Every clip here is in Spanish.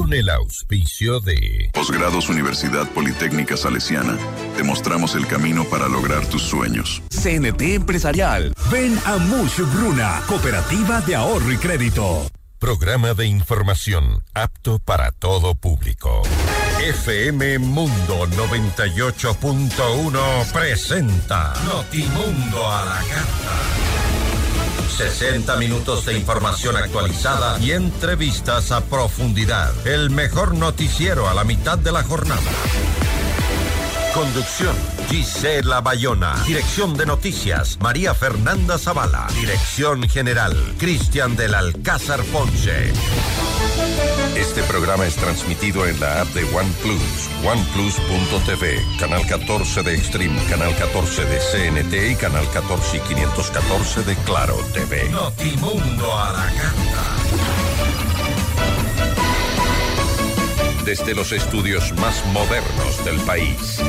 con el auspicio de Posgrados Universidad Politécnica Salesiana. Te mostramos el camino para lograr tus sueños. CNT Empresarial. Ven a Mush Bruna, Cooperativa de Ahorro y Crédito. Programa de información apto para todo público. FM Mundo 98.1 presenta Notimundo a la carta. 60 minutos de información actualizada y entrevistas a profundidad. El mejor noticiero a la mitad de la jornada. Conducción, Gisela Bayona. Dirección de noticias, María Fernanda Zavala. Dirección general, Cristian del Alcázar Ponce. Este programa es transmitido en la app de OnePlus, oneplus.tv, canal 14 de Extreme, canal 14 de CNT y canal 14 y 514 de Claro TV. Notimundo a la carta. Desde los estudios más modernos del país.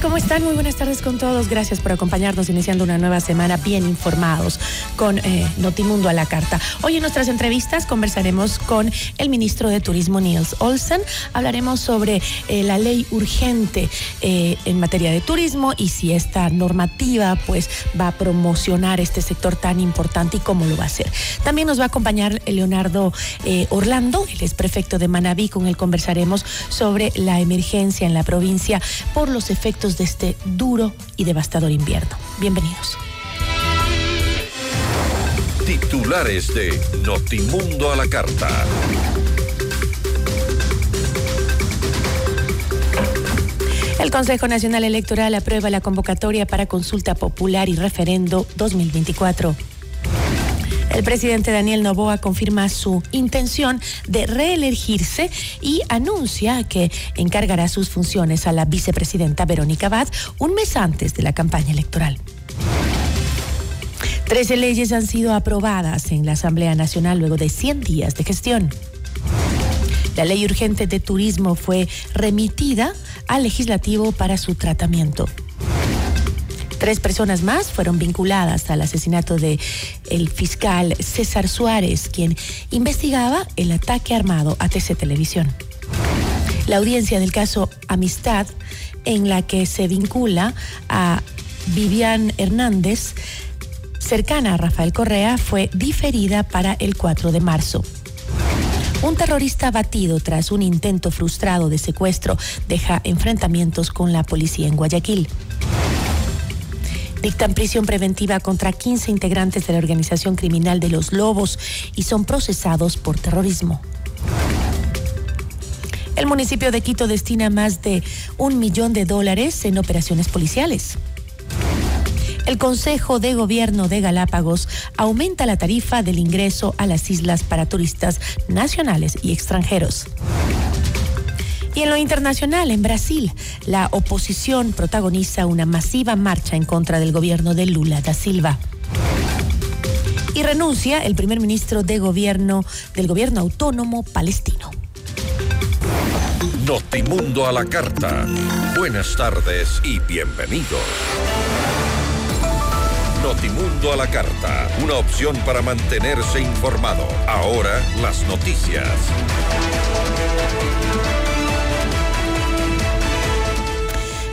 ¿Cómo están? Muy buenas tardes con todos. Gracias por acompañarnos iniciando una nueva semana bien informados con eh, Notimundo a la carta. Hoy en nuestras entrevistas conversaremos con el ministro de Turismo Niels Olsen. Hablaremos sobre eh, la ley urgente eh, en materia de turismo y si esta normativa pues va a promocionar este sector tan importante y cómo lo va a hacer. También nos va a acompañar Leonardo Orlando, el es prefecto de Manabí, con él conversaremos sobre la emergencia en la provincia por los efectos efectos de este duro y devastador invierno. Bienvenidos. Titulares de Notimundo a la Carta. El Consejo Nacional Electoral aprueba la convocatoria para consulta popular y referendo 2024. El presidente Daniel Novoa confirma su intención de reelegirse y anuncia que encargará sus funciones a la vicepresidenta Verónica Abad un mes antes de la campaña electoral. Trece leyes han sido aprobadas en la Asamblea Nacional luego de 100 días de gestión. La ley urgente de turismo fue remitida al legislativo para su tratamiento. Tres personas más fueron vinculadas al asesinato de el fiscal César Suárez, quien investigaba el ataque armado a TC Televisión. La audiencia del caso Amistad, en la que se vincula a Vivian Hernández, cercana a Rafael Correa, fue diferida para el 4 de marzo. Un terrorista abatido tras un intento frustrado de secuestro deja enfrentamientos con la policía en Guayaquil. Dictan prisión preventiva contra 15 integrantes de la organización criminal de los Lobos y son procesados por terrorismo. El municipio de Quito destina más de un millón de dólares en operaciones policiales. El Consejo de Gobierno de Galápagos aumenta la tarifa del ingreso a las islas para turistas nacionales y extranjeros. Y en lo internacional, en Brasil, la oposición protagoniza una masiva marcha en contra del gobierno de Lula da Silva. Y renuncia el primer ministro de gobierno del gobierno autónomo palestino. Notimundo a la carta. Buenas tardes y bienvenidos. Notimundo a la carta, una opción para mantenerse informado. Ahora las noticias.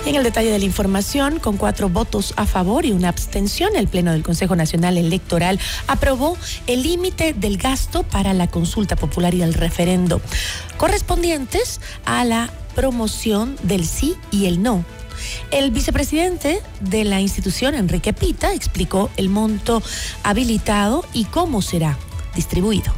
En el detalle de la información, con cuatro votos a favor y una abstención, el Pleno del Consejo Nacional Electoral aprobó el límite del gasto para la consulta popular y el referendo, correspondientes a la promoción del sí y el no. El vicepresidente de la institución, Enrique Pita, explicó el monto habilitado y cómo será distribuido.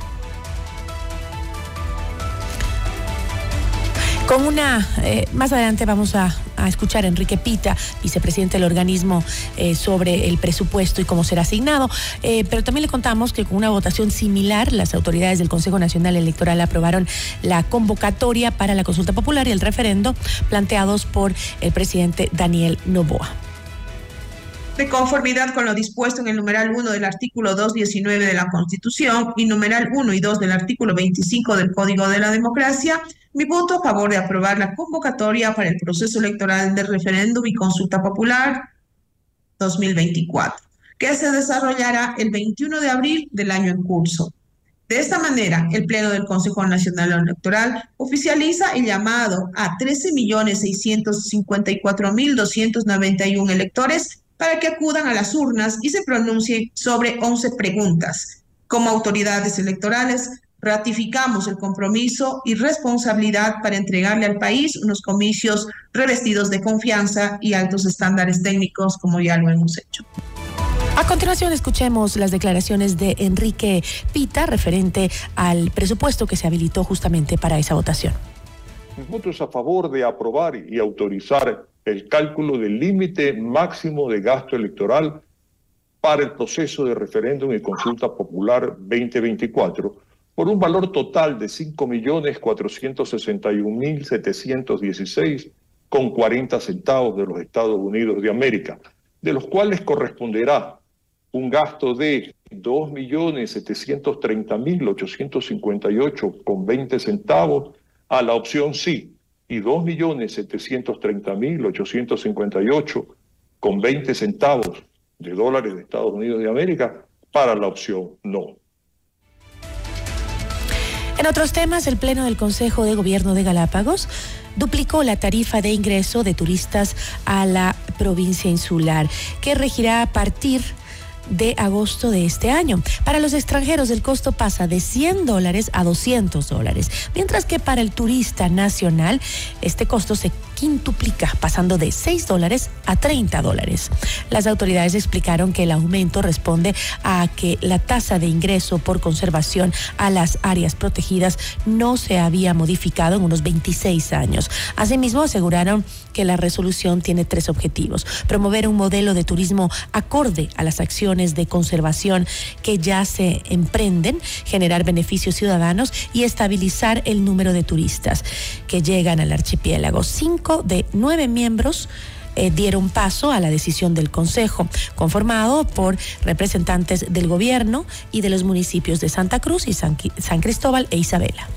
Con una, eh, más adelante vamos a, escuchar a Enrique Pita, vicepresidente del organismo, eh, sobre el presupuesto y cómo será asignado, eh, pero también le contamos que con una votación similar, las autoridades del Consejo Nacional Electoral aprobaron la convocatoria para la consulta popular y el referendo planteados por el presidente Daniel Novoa. De conformidad con lo dispuesto en el numeral 1 del artículo 219 de la Constitución y numeral 1 y 2 del artículo 25 del Código de la Democracia, Mi voto a favor de aprobar la convocatoria para el proceso electoral de referéndum y consulta popular 2024, que se desarrollará el 21 de abril del año en curso. De esta manera, el Pleno del Consejo Nacional Electoral oficializa el llamado a 13.654.291 electores para que acudan a las urnas y se pronuncien sobre 11 preguntas. Como autoridades electorales, ratificamos el compromiso y responsabilidad para entregarle al país unos comicios revestidos de confianza y altos estándares técnicos, como ya lo hemos hecho. A continuación escuchemos las declaraciones de Enrique Pita referente al presupuesto que se habilitó justamente para esa votación. Mi voto es a favor de aprobar y autorizar el cálculo del límite máximo de gasto electoral para el proceso de referéndum y consulta popular 2024 por un valor total de 5.461.716 con 40 centavos de los Estados Unidos de América, de los cuales corresponderá un gasto de 2.730.858 con 20 centavos a la opción sí y 2.730.858 con 20 centavos de dólares de Estados Unidos de América para la opción no. En otros temas, el Pleno del Consejo de Gobierno de Galápagos duplicó la tarifa de ingreso de turistas a la provincia insular, que regirá a partir de agosto de este año. Para los extranjeros el costo pasa de 100 dólares a 200 dólares, mientras que para el turista nacional este costo se quintuplica, pasando de 6 dólares a 30 dólares. Las autoridades explicaron que el aumento responde a que la tasa de ingreso por conservación a las áreas protegidas no se había modificado en unos 26 años. Asimismo, aseguraron que la resolución tiene tres objetivos. Promover un modelo de turismo acorde a las acciones de conservación que ya se emprenden, generar beneficios ciudadanos y estabilizar el número de turistas que llegan al archipiélago. Cinco de nueve miembros eh, dieron paso a la decisión del Consejo, conformado por representantes del gobierno y de los municipios de Santa Cruz y San Cristóbal e Isabela.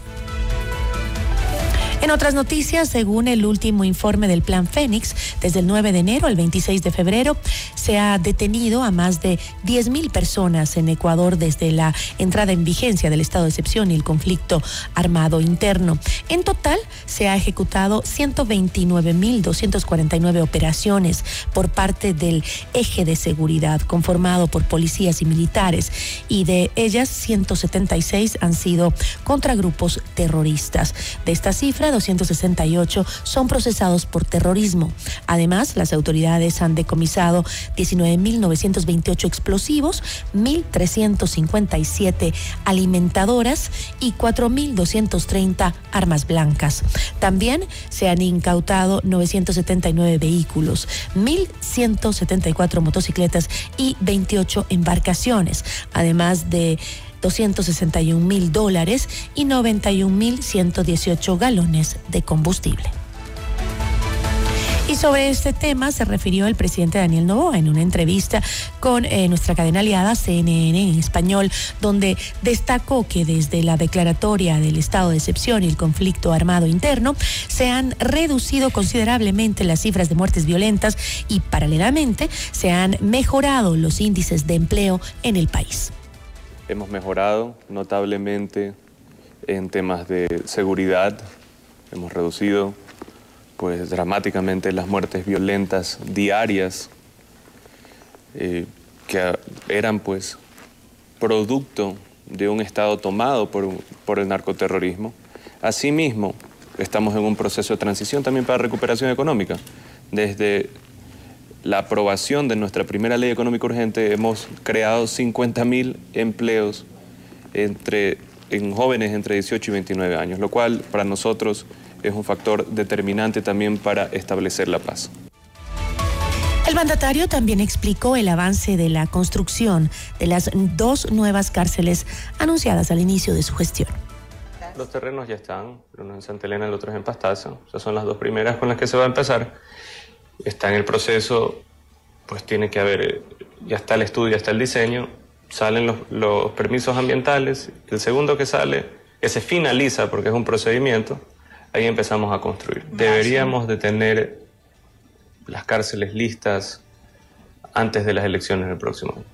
En otras noticias, según el último informe del Plan Fénix, desde el 9 de enero al 26 de febrero se ha detenido a más de 10.000 personas en Ecuador desde la entrada en vigencia del estado de excepción y el conflicto armado interno. En total, se ha ejecutado 129.249 operaciones por parte del eje de seguridad conformado por policías y militares y de ellas 176 han sido contra grupos terroristas. De esta cifra, 268 son procesados por terrorismo. Además, las autoridades han decomisado 19.928 explosivos, 1.357 alimentadoras y 4.230 armas blancas. También se han incautado 979 vehículos, 1.174 motocicletas y 28 embarcaciones, además de 261 mil dólares y 91 mil 118 galones de combustible. Y sobre este tema se refirió el presidente Daniel Novoa en una entrevista con eh, nuestra cadena aliada CNN en español, donde destacó que desde la declaratoria del estado de excepción y el conflicto armado interno se han reducido considerablemente las cifras de muertes violentas y paralelamente se han mejorado los índices de empleo en el país. Hemos mejorado notablemente en temas de seguridad, hemos reducido pues dramáticamente las muertes violentas diarias eh, que eran pues producto de un Estado tomado por, por el narcoterrorismo. Asimismo, estamos en un proceso de transición también para recuperación económica. Desde la aprobación de nuestra primera ley económica urgente hemos creado 50.000 empleos entre, en jóvenes entre 18 y 29 años, lo cual para nosotros es un factor determinante también para establecer la paz. El mandatario también explicó el avance de la construcción de las dos nuevas cárceles anunciadas al inicio de su gestión. Los terrenos ya están, uno en Santa Elena y el otro en Pastaza. Esas son las dos primeras con las que se va a empezar está en el proceso, pues tiene que haber, ya está el estudio, ya está el diseño, salen los, permisos ambientales, el segundo que sale, que se finaliza porque es un procedimiento, ahí empezamos a construir. Deberíamos de tener las cárceles listas antes de las elecciones del próximo año.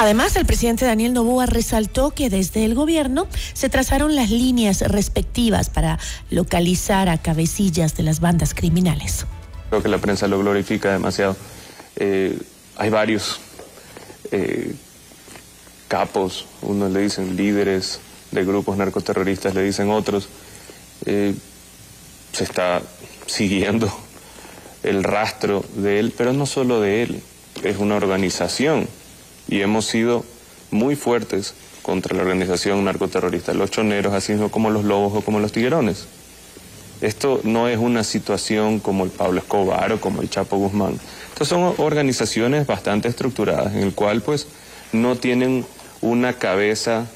Además, el presidente Daniel Novoa resaltó que desde el gobierno se trazaron las líneas respectivas para localizar a cabecillas de las bandas criminales. Creo que la prensa lo glorifica demasiado. Eh, hay varios eh, capos, unos le dicen líderes de grupos narcoterroristas, le dicen otros. Eh, se está siguiendo el rastro de él, pero no solo de él, es una organización y hemos sido muy fuertes contra la organización narcoterrorista, los choneros, así como los lobos o como los tiguerones. Esto no es una situación como el Pablo Escobar o como el Chapo Guzmán. Estas son organizaciones bastante estructuradas, en el cual pues no tienen una cabeza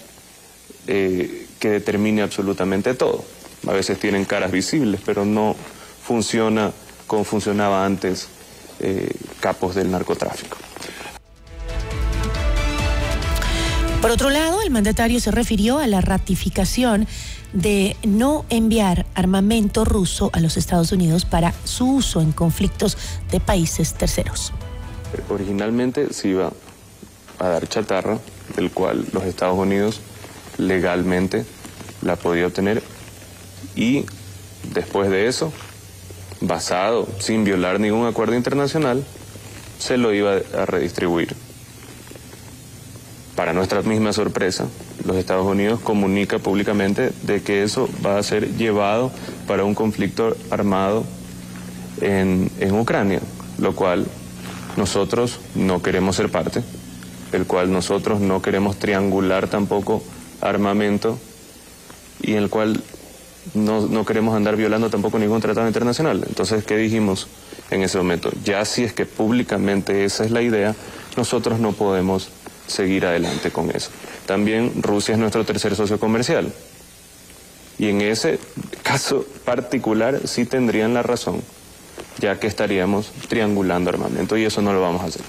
eh, que determine absolutamente todo. A veces tienen caras visibles, pero no funciona como funcionaba antes eh, capos del narcotráfico. Por otro lado, el mandatario se refirió a la ratificación de no enviar armamento ruso a los Estados Unidos para su uso en conflictos de países terceros. Originalmente se iba a dar chatarra, del cual los Estados Unidos legalmente la podía obtener y después de eso, basado sin violar ningún acuerdo internacional, se lo iba a redistribuir para nuestra misma sorpresa, los Estados Unidos comunica públicamente de que eso va a ser llevado para un conflicto armado en, en Ucrania, lo cual nosotros no queremos ser parte, el cual nosotros no queremos triangular tampoco armamento y el cual no, no, queremos andar violando tampoco ningún tratado internacional. Entonces, ¿qué dijimos en ese momento? Ya si es que públicamente esa es la idea, nosotros no podemos seguir adelante con eso. También Rusia es nuestro tercer socio comercial. Y en ese caso particular sí tendrían la razón, ya que estaríamos triangulando armamento y eso no lo vamos a hacer.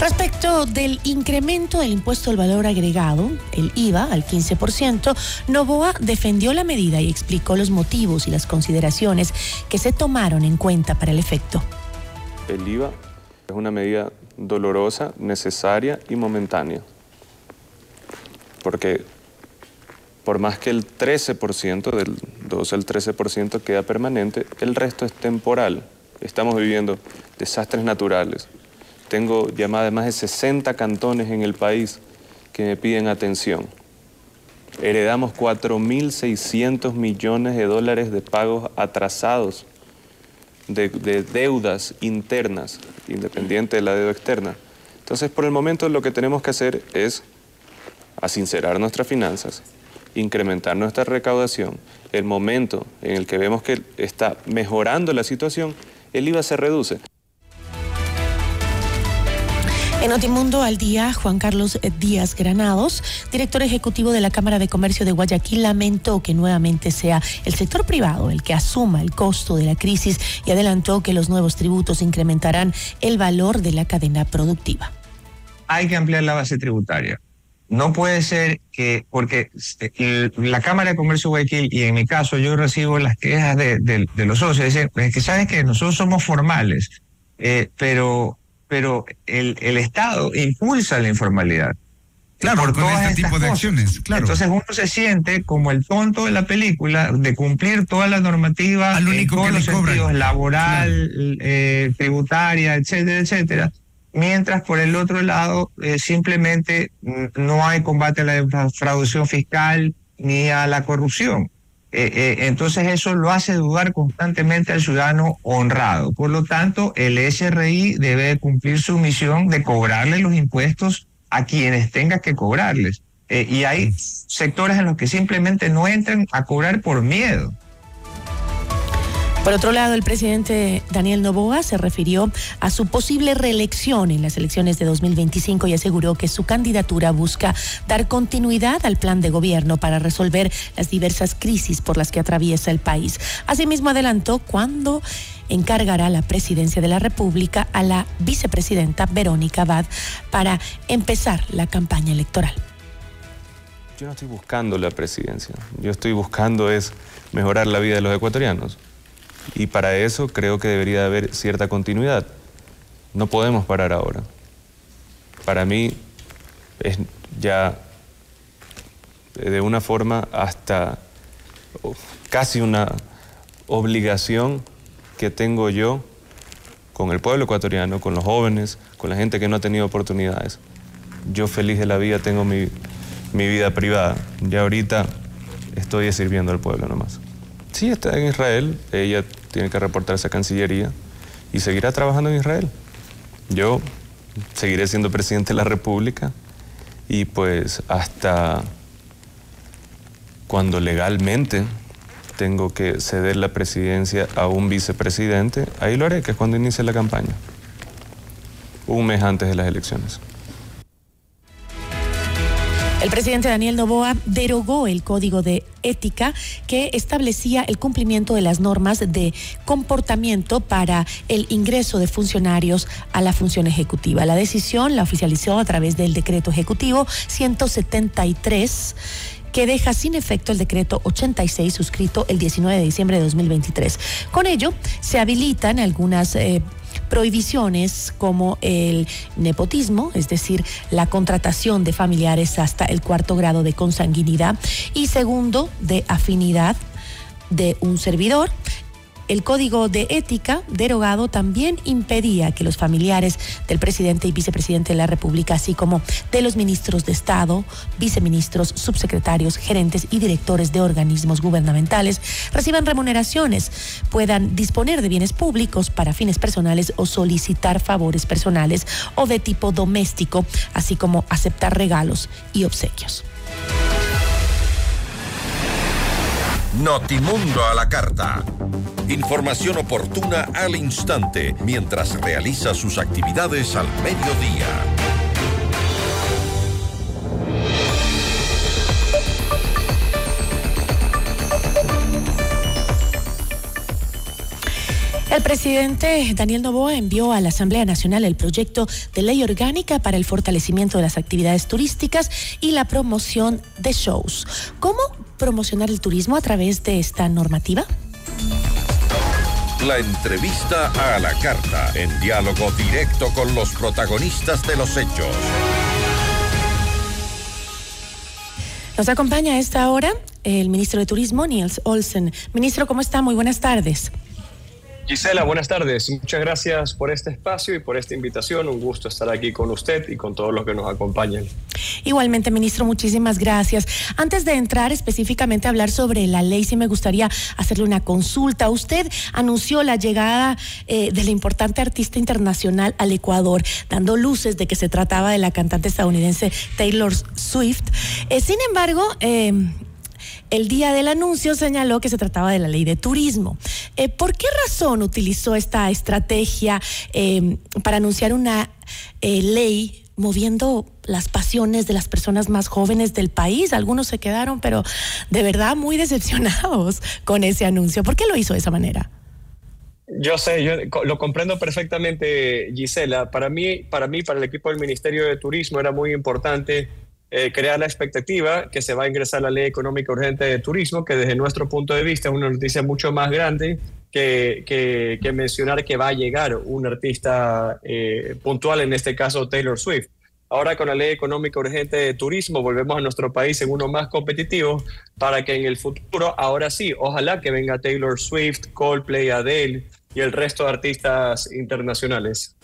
Respecto del incremento del impuesto al valor agregado, el IVA al 15%, Novoa defendió la medida y explicó los motivos y las consideraciones que se tomaron en cuenta para el efecto. El IVA es una medida dolorosa, necesaria y momentánea. Porque por más que el 13%, del 12 al 13% queda permanente, el resto es temporal. Estamos viviendo desastres naturales. Tengo llamadas de más de 60 cantones en el país que me piden atención. Heredamos 4.600 millones de dólares de pagos atrasados de, deudas internas, independiente de la deuda externa. Entonces, por el momento lo que tenemos que hacer es asincerar nuestras finanzas, incrementar nuestra recaudación. El momento en el que vemos que está mejorando la situación, el IVA se reduce. En Notimundo al día, Juan Carlos Díaz Granados, director ejecutivo de la Cámara de Comercio de Guayaquil, lamentó que nuevamente sea el sector privado el que asuma el costo de la crisis y adelantó que los nuevos tributos incrementarán el valor de la cadena productiva. Hay que ampliar la base tributaria. No puede ser que, porque eh, la Cámara de Comercio de Guayaquil, y en mi caso yo recibo las quejas de, los socios, dicen, es que sabes que nosotros somos formales, eh, pero pero el, el Estado impulsa la informalidad. Claro, por con este tipo de acciones, claro. Entonces uno se siente como el tonto de la película de cumplir toda la normativa Al único en todos los sentidos, laboral, eh, tributaria, etcétera, etcétera. Mientras por el otro lado eh, simplemente no hay combate a la defraudación fiscal ni a la corrupción. Eh, eh, entonces eso lo hace dudar constantemente al ciudadano honrado. Por lo tanto, el SRI debe cumplir su misión de cobrarle los impuestos a quienes tenga que cobrarles. Eh, y hay sectores en los que simplemente no entran a cobrar por miedo. Por otro lado, el presidente Daniel Novoa se refirió a su posible reelección en las elecciones de 2025 y aseguró que su candidatura busca dar continuidad al plan de gobierno para resolver las diversas crisis por las que atraviesa el país. Asimismo, adelantó cuándo encargará la presidencia de la República a la vicepresidenta Verónica Abad para empezar la campaña electoral. Yo no estoy buscando la presidencia, yo estoy buscando es mejorar la vida de los ecuatorianos. Y para eso creo que debería haber cierta continuidad. No podemos parar ahora. Para mí es ya de una forma hasta casi una obligación que tengo yo con el pueblo ecuatoriano, con los jóvenes, con la gente que no ha tenido oportunidades. Yo feliz de la vida tengo mi, mi vida privada. Ya ahorita estoy sirviendo al pueblo nomás. Sí, está en Israel, ella tiene que reportarse a Cancillería y seguirá trabajando en Israel. Yo seguiré siendo presidente de la República y pues hasta cuando legalmente tengo que ceder la presidencia a un vicepresidente, ahí lo haré, que es cuando inicie la campaña, un mes antes de las elecciones. El presidente Daniel Novoa derogó el código de ética que establecía el cumplimiento de las normas de comportamiento para el ingreso de funcionarios a la función ejecutiva. La decisión la oficializó a través del decreto ejecutivo 173 que deja sin efecto el decreto 86 suscrito el 19 de diciembre de 2023. Con ello, se habilitan algunas eh, prohibiciones como el nepotismo, es decir, la contratación de familiares hasta el cuarto grado de consanguinidad y segundo, de afinidad de un servidor el código de ética derogado también impedía que los familiares del presidente y vicepresidente de la República, así como de los ministros de Estado, viceministros, subsecretarios, gerentes y directores de organismos gubernamentales reciban remuneraciones, puedan disponer de bienes públicos para fines personales o solicitar favores personales o de tipo doméstico, así como aceptar regalos y obsequios. Notimundo a la carta. Información oportuna al instante mientras realiza sus actividades al mediodía. El presidente Daniel Novoa envió a la Asamblea Nacional el proyecto de ley orgánica para el fortalecimiento de las actividades turísticas y la promoción de shows. ¿Cómo promocionar el turismo a través de esta normativa? La entrevista a la carta, en diálogo directo con los protagonistas de los hechos. Nos acompaña a esta hora el ministro de Turismo, Niels Olsen. Ministro, ¿cómo está? Muy buenas tardes. Gisela, buenas tardes. Muchas gracias por este espacio y por esta invitación. Un gusto estar aquí con usted y con todos los que nos acompañan. Igualmente, ministro, muchísimas gracias. Antes de entrar específicamente a hablar sobre la ley, sí me gustaría hacerle una consulta. Usted anunció la llegada eh, de la importante artista internacional al Ecuador, dando luces de que se trataba de la cantante estadounidense Taylor Swift. Eh, sin embargo, eh, el día del anuncio señaló que se trataba de la ley de turismo. Eh, ¿Por qué razón utilizó esta estrategia eh, para anunciar una eh, ley moviendo las pasiones de las personas más jóvenes del país? Algunos se quedaron, pero de verdad muy decepcionados con ese anuncio. ¿Por qué lo hizo de esa manera? Yo sé, yo lo comprendo perfectamente, Gisela. Para mí, para mí, para el equipo del Ministerio de Turismo era muy importante eh, crear la expectativa que se va a ingresar la ley económica urgente de turismo, que desde nuestro punto de vista es una noticia mucho más grande que, que, mencionar que va a llegar un artista eh, puntual, en este caso Taylor Swift. Ahora con la ley económica urgente de turismo volvemos a nuestro país en uno más competitivo para que en el futuro, ahora sí, ojalá que venga Taylor Swift, Coldplay, Adele y el resto de artistas internacionales.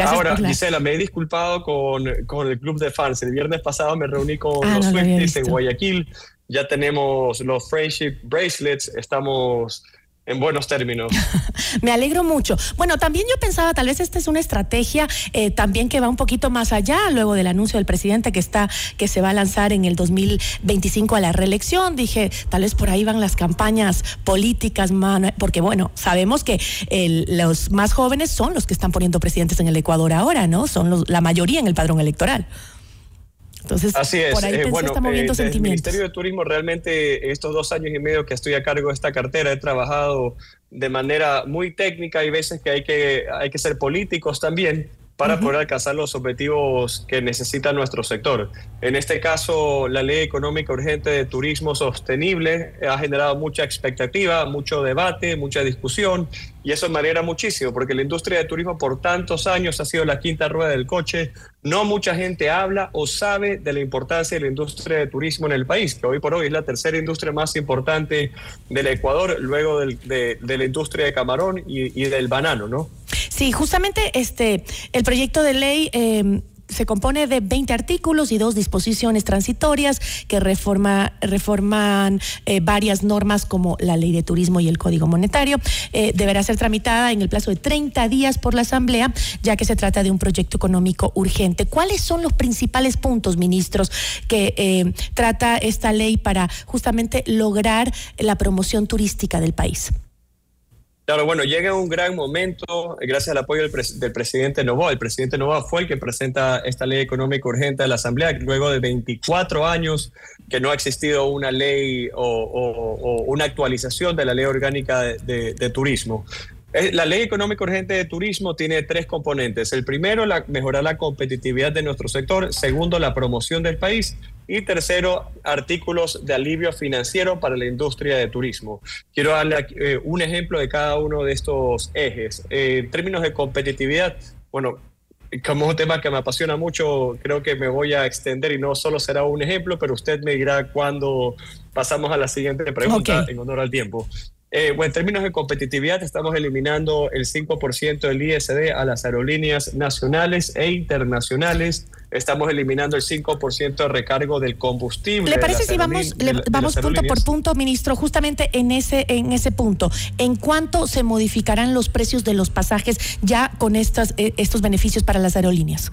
Ahora, Gisela, me he disculpado con, con, el club de fans. El viernes pasado me reuní con ah, los Swifties en Guayaquil. Ya tenemos los friendship bracelets. Estamos en buenos términos. Me alegro mucho. Bueno, también yo pensaba, tal vez esta es una estrategia eh, también que va un poquito más allá, luego del anuncio del presidente que está, que se va a lanzar en el 2025 a la reelección. Dije, tal vez por ahí van las campañas políticas, porque bueno, sabemos que los más jóvenes son los que están poniendo presidentes en el Ecuador ahora, ¿no? Son la mayoría en el padrón electoral. Entonces, Así es. Por ahí eh, bueno, está moviendo eh, el Ministerio de Turismo realmente estos dos años y medio que estoy a cargo de esta cartera he trabajado de manera muy técnica. Hay veces que hay que, hay que ser políticos también. para poder alcanzar los objetivos que necesita nuestro sector. En este caso, la Ley Económica Urgente de Turismo Sostenible ha generado mucha expectativa, mucho debate, mucha discusión y eso me alegra muchísimo porque la industria de turismo por tantos años ha sido la quinta rueda del coche. No mucha gente habla o sabe de la importancia de la industria de turismo en el país, que hoy por hoy es la tercera industria más importante del Ecuador, luego de, la industria de camarón y, del banano, ¿no? Sí, justamente este el proyecto de ley eh, se compone de 20 artículos y dos disposiciones transitorias que reforma, reforman eh, varias normas como la ley de turismo y el código monetario. Eh, deberá ser tramitada en el plazo de 30 días por la Asamblea, ya que se trata de un proyecto económico urgente. ¿Cuáles son los principales puntos, ministros, que eh, trata esta ley para justamente lograr la promoción turística del país? Claro, bueno, llega un gran momento, gracias al apoyo del, presidente Novoa. El presidente Novoa fue el que presenta esta ley económica urgente a la Asamblea, luego de 24 años que no ha existido una ley o, una actualización de la ley orgánica de turismo. Eh, la ley económica urgente de turismo tiene tres componentes. El primero, la, mejorar la competitividad de nuestro sector. Segundo, la promoción del país. Y tercero, artículos de alivio financiero para la industria de turismo. Quiero darle eh, un ejemplo de cada uno de estos ejes. Eh, en términos de competitividad, bueno, como es un tema que me apasiona mucho, creo que me voy a extender y no solo será un ejemplo, pero usted me dirá cuando pasamos a la siguiente pregunta en honor al tiempo. Eh, en términos de competitividad, estamos eliminando el 5% del ISD a las aerolíneas nacionales e internacionales. Estamos eliminando el 5% de recargo del combustible. ¿Le parece si vamos, vamos punto por punto, ministro, justamente en ese, en ese punto? ¿En cuánto se modificarán los precios de los pasajes ya con estos, eh, estos beneficios para las aerolíneas?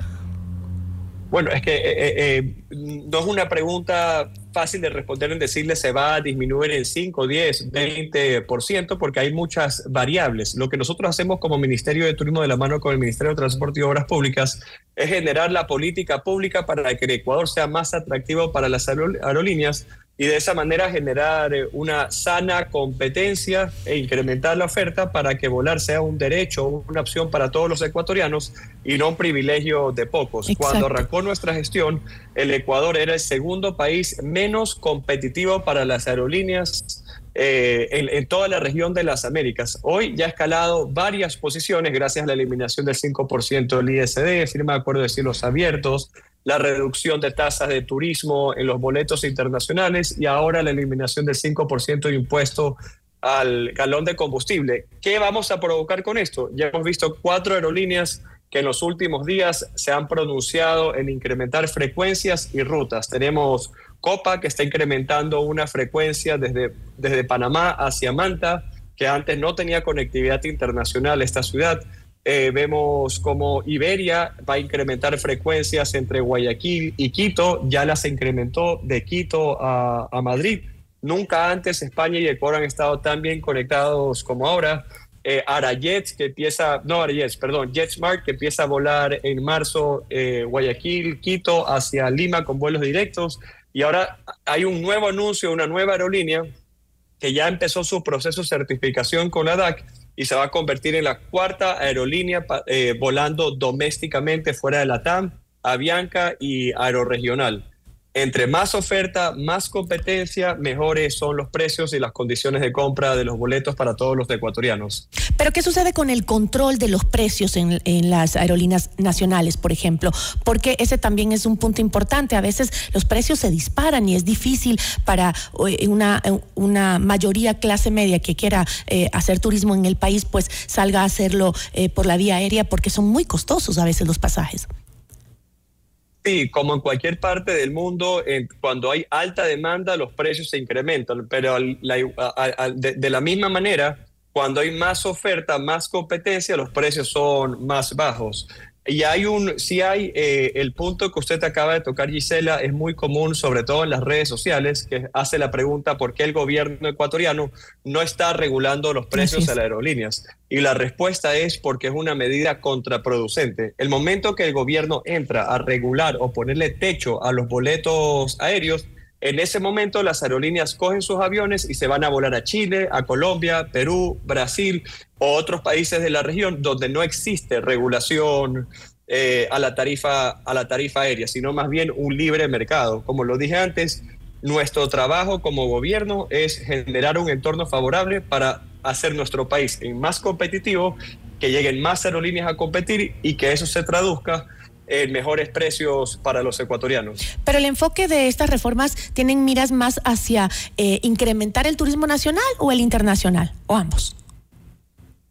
Bueno, es que eh, no es una pregunta fácil de responder en decirle se va a disminuir en 5, 10, 20%, porque hay muchas variables. Lo que nosotros hacemos como Ministerio de Turismo de la mano con el Ministerio de Transporte y Obras Públicas es generar la política pública para que el Ecuador sea más atractivo para las aerolíneas y de esa manera generar eh, una sana competencia e incrementar la oferta para que volar sea un derecho, una opción para todos los ecuatorianos y no un privilegio de pocos. Cuando arrancó nuestra gestión, el Ecuador era el segundo país menos competitivo para las aerolíneas eh, en, toda la región de las Américas. Hoy ya ha escalado varias posiciones gracias a la eliminación del 5% del ISD, firma de acuerdo de cielos abiertos, la reducción de tasas de turismo en los boletos internacionales y ahora la eliminación del 5% de impuesto al galón de combustible. ¿Qué vamos a provocar con esto? Ya hemos visto cuatro aerolíneas que en los últimos días se han pronunciado en incrementar frecuencias y rutas. Tenemos Copa, que está incrementando una frecuencia desde, desde Panamá hacia Manta, que antes no tenía conectividad internacional esta ciudad. Eh, vemos como Iberia va a incrementar frecuencias entre Guayaquil y Quito, ya las incrementó de Quito a, Madrid. Nunca antes España y Ecuador han estado tan bien conectados como ahora. Eh, Arajets, que empieza, no Arajets, perdón, JetSmart, que empieza a volar en marzo eh, Guayaquil, Quito, hacia Lima con vuelos directos. Y ahora hay un nuevo anuncio, una nueva aerolínea que ya empezó su proceso de certificación con la DAC y se va a convertir en la cuarta aerolínea eh, volando domésticamente fuera de la TAM, Avianca y Aeroregional. Entre más oferta, más competencia, mejores son los precios y las condiciones de compra de los boletos para todos los ecuatorianos. Pero ¿qué sucede con el control de los precios en, las aerolíneas nacionales, por ejemplo? Porque ese también es un punto importante. A veces los precios se disparan y es difícil para eh, una, una mayoría clase media que quiera eh, hacer turismo en el país, pues salga a hacerlo eh, por la vía aérea porque son muy costosos a veces los pasajes. Sí, como en cualquier parte del mundo, cuando hay alta demanda, los precios se incrementan, pero de, la misma manera, cuando hay más oferta, más competencia, los precios son más bajos. Y hay un, si hay eh, el punto que usted acaba de tocar, Gisela, es muy común, sobre todo en las redes sociales, que hace la pregunta por qué el gobierno ecuatoriano no está regulando los precios a las aerolíneas. Y la respuesta es porque es una medida contraproducente. El momento que el gobierno entra a regular o ponerle techo a los boletos aéreos, en ese momento las aerolíneas cogen sus aviones y se van a volar a Chile, a Colombia, Perú, Brasil o otros países de la región donde no existe regulación eh, a, la tarifa, a la tarifa aérea, sino más bien un libre mercado. Como lo dije antes, nuestro trabajo como gobierno es generar un entorno favorable para hacer nuestro país más competitivo, que lleguen más aerolíneas a competir y que eso se traduzca en mejores precios para los ecuatorianos. Pero el enfoque de estas reformas tienen miras más hacia eh, incrementar el turismo nacional o el internacional, o ambos.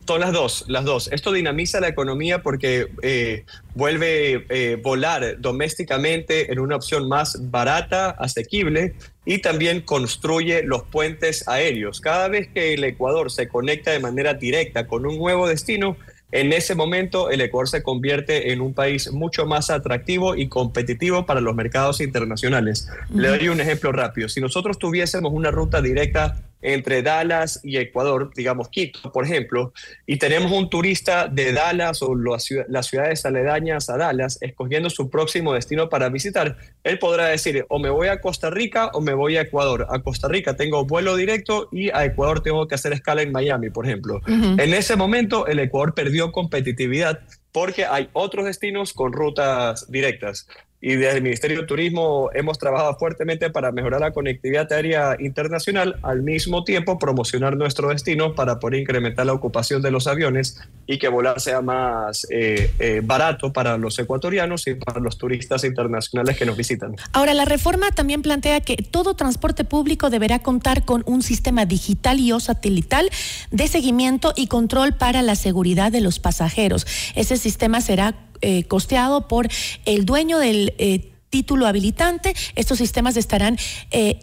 Son las dos, las dos. Esto dinamiza la economía porque eh, vuelve eh, volar domésticamente en una opción más barata, asequible y también construye los puentes aéreos. Cada vez que el Ecuador se conecta de manera directa con un nuevo destino, en ese momento el Ecuador se convierte en un país mucho más atractivo y competitivo para los mercados internacionales. Le doy un ejemplo rápido. Si nosotros tuviésemos una ruta directa entre Dallas y Ecuador, digamos Quito, por ejemplo, y tenemos un turista de Dallas o las ciudades aledañas a Dallas escogiendo su próximo destino para visitar, él podrá decir o me voy a Costa Rica o me voy a Ecuador. A Costa Rica tengo vuelo directo y a Ecuador tengo que hacer escala en Miami, por ejemplo. En ese momento el Ecuador perdió competitividad porque hay otros destinos con rutas directas y desde el Ministerio de Turismo hemos trabajado fuertemente para mejorar la conectividad aérea internacional, al mismo tiempo promocionar nuestro destino para poder incrementar la ocupación de los aviones y que volar sea más eh, eh, barato para los ecuatorianos y para los turistas internacionales que nos visitan. Ahora, la reforma también plantea que todo transporte público deberá contar con un sistema digital y o satelital de seguimiento y control para la seguridad de los pasajeros. Ese sistema será eh, costeado por el dueño del eh, título habilitante. Estos sistemas estarán eh,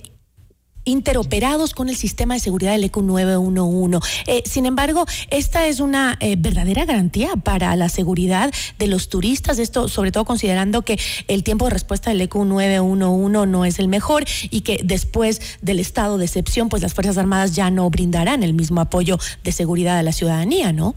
interoperados con el sistema de seguridad del ECO 911. sin embargo, esta es una verdadera garantía para la seguridad de los turistas, esto sobre todo considerando que el tiempo de respuesta del ECO 911 no es el mejor y que después del estado de excepción, pues las Fuerzas Armadas ya no brindarán el mismo apoyo de seguridad a la ciudadanía, ¿no?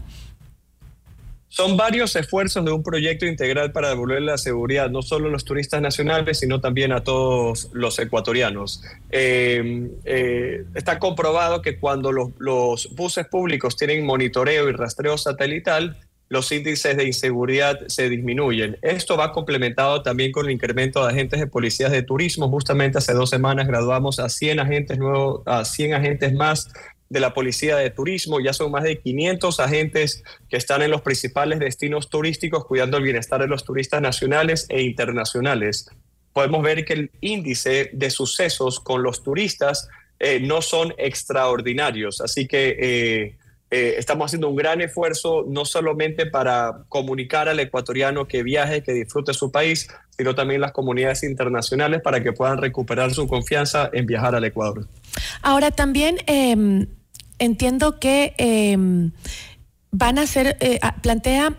Son varios esfuerzos de un proyecto integral para devolver la seguridad, no solo a los turistas nacionales, sino también a todos los ecuatorianos. Eh, eh, está comprobado que cuando los, buses públicos tienen monitoreo y rastreo satelital, los índices de inseguridad se disminuyen. Esto va complementado también con el incremento de agentes de policías de turismo. Justamente hace dos semanas graduamos a 100 agentes nuevos, a 100 agentes más de la Policía de Turismo. Ya son más de 500 agentes que están en los principales destinos turísticos cuidando el bienestar de los turistas nacionales e internacionales. Podemos ver que el índice de sucesos con los turistas eh, no son extraordinarios. Así que eh, eh, estamos haciendo un gran esfuerzo no solamente para comunicar al ecuatoriano que viaje, que disfrute su país, sino también las comunidades internacionales para que puedan recuperar su confianza en viajar al Ecuador. Ahora también em, entiendo que em, van a hacer, eh, plantea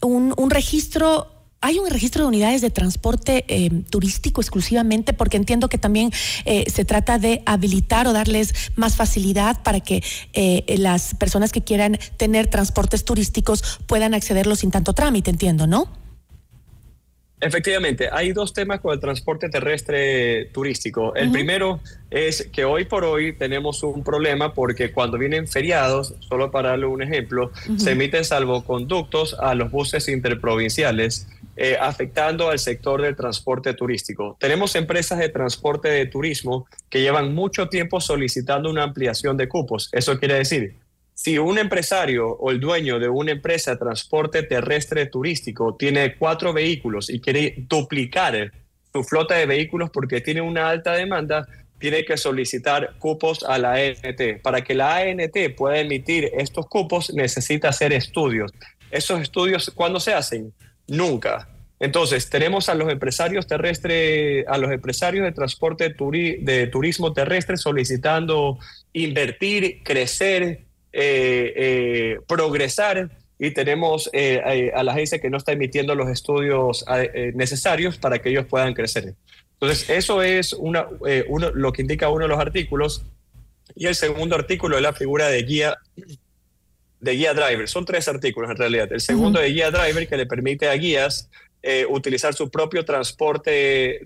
un, un registro hay un registro de unidades de transporte em, turístico exclusivamente porque entiendo que también eh, se trata de habilitar o darles más facilidad para que eh, las personas que quieran tener transportes turísticos puedan accederlos sin tanto trámite, entiendo, ¿no? Efectivamente, hay dos temas con el transporte terrestre turístico. El primero es que hoy por hoy tenemos un problema porque cuando vienen feriados, solo para darle un ejemplo, se emiten salvoconductos a los buses interprovinciales. Eh, afectando al sector del transporte turístico. Tenemos empresas de transporte de turismo que llevan mucho tiempo solicitando una ampliación de cupos. Eso quiere decir, si un empresario o el dueño de una empresa de transporte terrestre turístico tiene cuatro vehículos y quiere duplicar su flota de vehículos porque tiene una alta demanda, tiene que solicitar cupos a la ANT. Para que la ANT pueda emitir estos cupos necesita hacer estudios. Esos estudios, ¿cuándo se hacen? Nunca. Entonces, tenemos a los empresarios terrestres, a los empresarios de transporte de turismo terrestre solicitando invertir, crecer, progresar y tenemos eh, a la agencia que no está emitiendo los estudios necesarios para que ellos puedan crecer. Entonces, eso es una, uno, lo que indica uno de los artículos. Y el segundo artículo es la figura de guía de guía driver. Son tres artículos en realidad. El segundo de guía driver que le permite a guías utilizar su propio transporte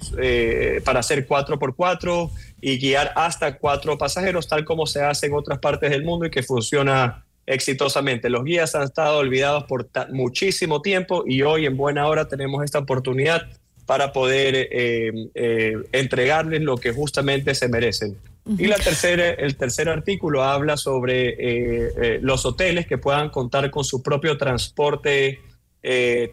para hacer 4x4 y guiar hasta cuatro pasajeros, tal como se hace en otras partes del mundo y que funciona exitosamente. Los guías han estado olvidados por muchísimo tiempo y hoy en buena hora tenemos esta oportunidad para poder eh, eh, entregarles lo que justamente se merecen. Y la tercera, el tercer artículo habla sobre eh, los hoteles que puedan contar con su propio transporte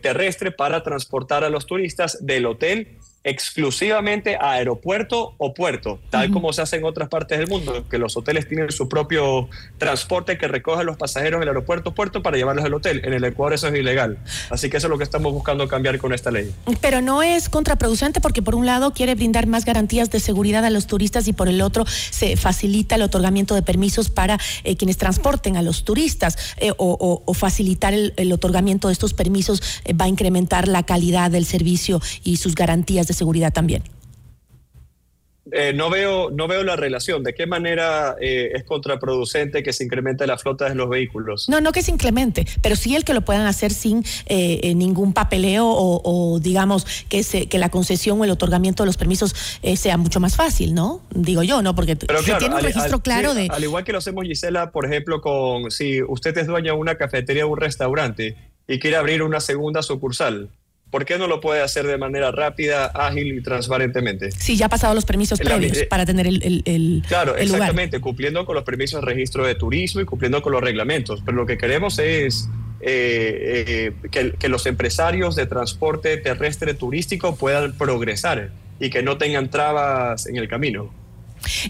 terrestre para transportar a los turistas del hotel exclusivamente a aeropuerto o puerto, tal como se hace en otras partes del mundo, que los hoteles tienen su propio transporte que recoge a los pasajeros del aeropuerto o puerto para llevarlos al hotel. En el Ecuador eso es ilegal. Así que eso es lo que estamos buscando cambiar con esta ley. Pero no es contraproducente porque por un lado quiere brindar más garantías de seguridad a los turistas y por el otro se facilita el otorgamiento de permisos para eh, quienes transporten a los turistas eh, o, facilitar el, otorgamiento de estos permisos eh, va a incrementar la calidad del servicio y sus garantías de seguridad también. Eh, no, veo, no veo la relación. ¿De qué manera eh, es contraproducente que se incremente la flota de los vehículos? No, no que se incremente, pero sí el que lo puedan hacer sin eh, ningún papeleo o, digamos que, se, que la concesión o el otorgamiento de los permisos sea mucho más fácil, ¿no? Digo yo, ¿no? Porque pero tiene un registro claro de... Al igual que lo hacemos, Gisela, por ejemplo, con si usted es dueña de una cafetería o un restaurante y quiere abrir una segunda sucursal ¿por qué no lo puede hacer de manera rápida, ágil y transparentemente? Sí, ya ha pasado los permisos previos eh, para tener el, el, Claro, exactamente, cumpliendo con los permisos de registro de turismo y cumpliendo con los reglamentos. Pero lo que queremos es eh, eh, que, que los empresarios de transporte terrestre turístico puedan progresar y que no tengan trabas en el camino.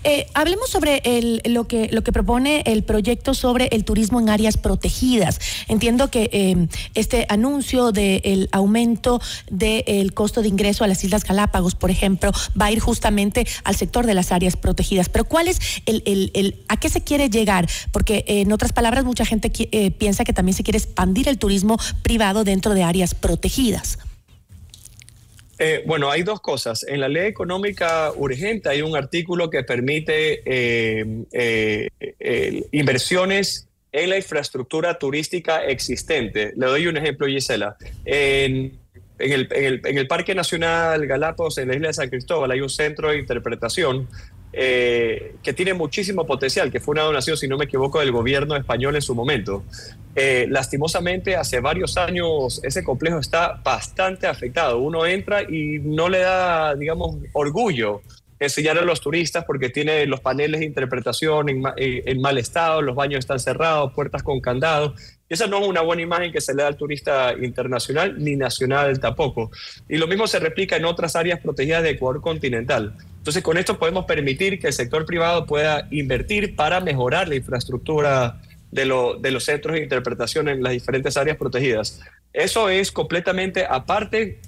Eh, hablemos sobre lo, que, lo que propone el proyecto sobre el turismo en áreas protegidas. Entiendo que em, este anuncio del aumento del costo de ingreso a las Islas Galápagos, por ejemplo, va a ir justamente al sector de las áreas protegidas. Pero ¿cuál es el, el, a qué se quiere llegar? Porque en otras palabras, mucha gente eh, piensa que también se quiere expandir el turismo privado dentro de áreas protegidas. Eh, bueno, hay dos cosas. En la ley económica urgente hay un artículo que permite eh, eh, inversiones en la infraestructura turística existente. Le doy un ejemplo, Gisela. En, el, en el Parque Nacional Galápagos, en la isla de San Cristóbal, hay un centro de interpretación eh, que tiene muchísimo potencial, que fue una donación, si no me equivoco, del gobierno español en su momento. Eh, lastimosamente, hace varios años ese complejo está bastante afectado. Uno entra y no le da, digamos, orgullo enseñar a los turistas porque tiene los paneles de interpretación en, eh, en, mal estado, los baños están cerrados, puertas con candado. Y esa no es una buena imagen que se le da al turista internacional ni nacional tampoco. Y lo mismo se replica en otras áreas protegidas de Ecuador continental. Entonces, con esto podemos permitir que el sector privado pueda invertir para mejorar la infraestructura de, los centros de interpretación en las diferentes áreas protegidas. Eso es completamente aparte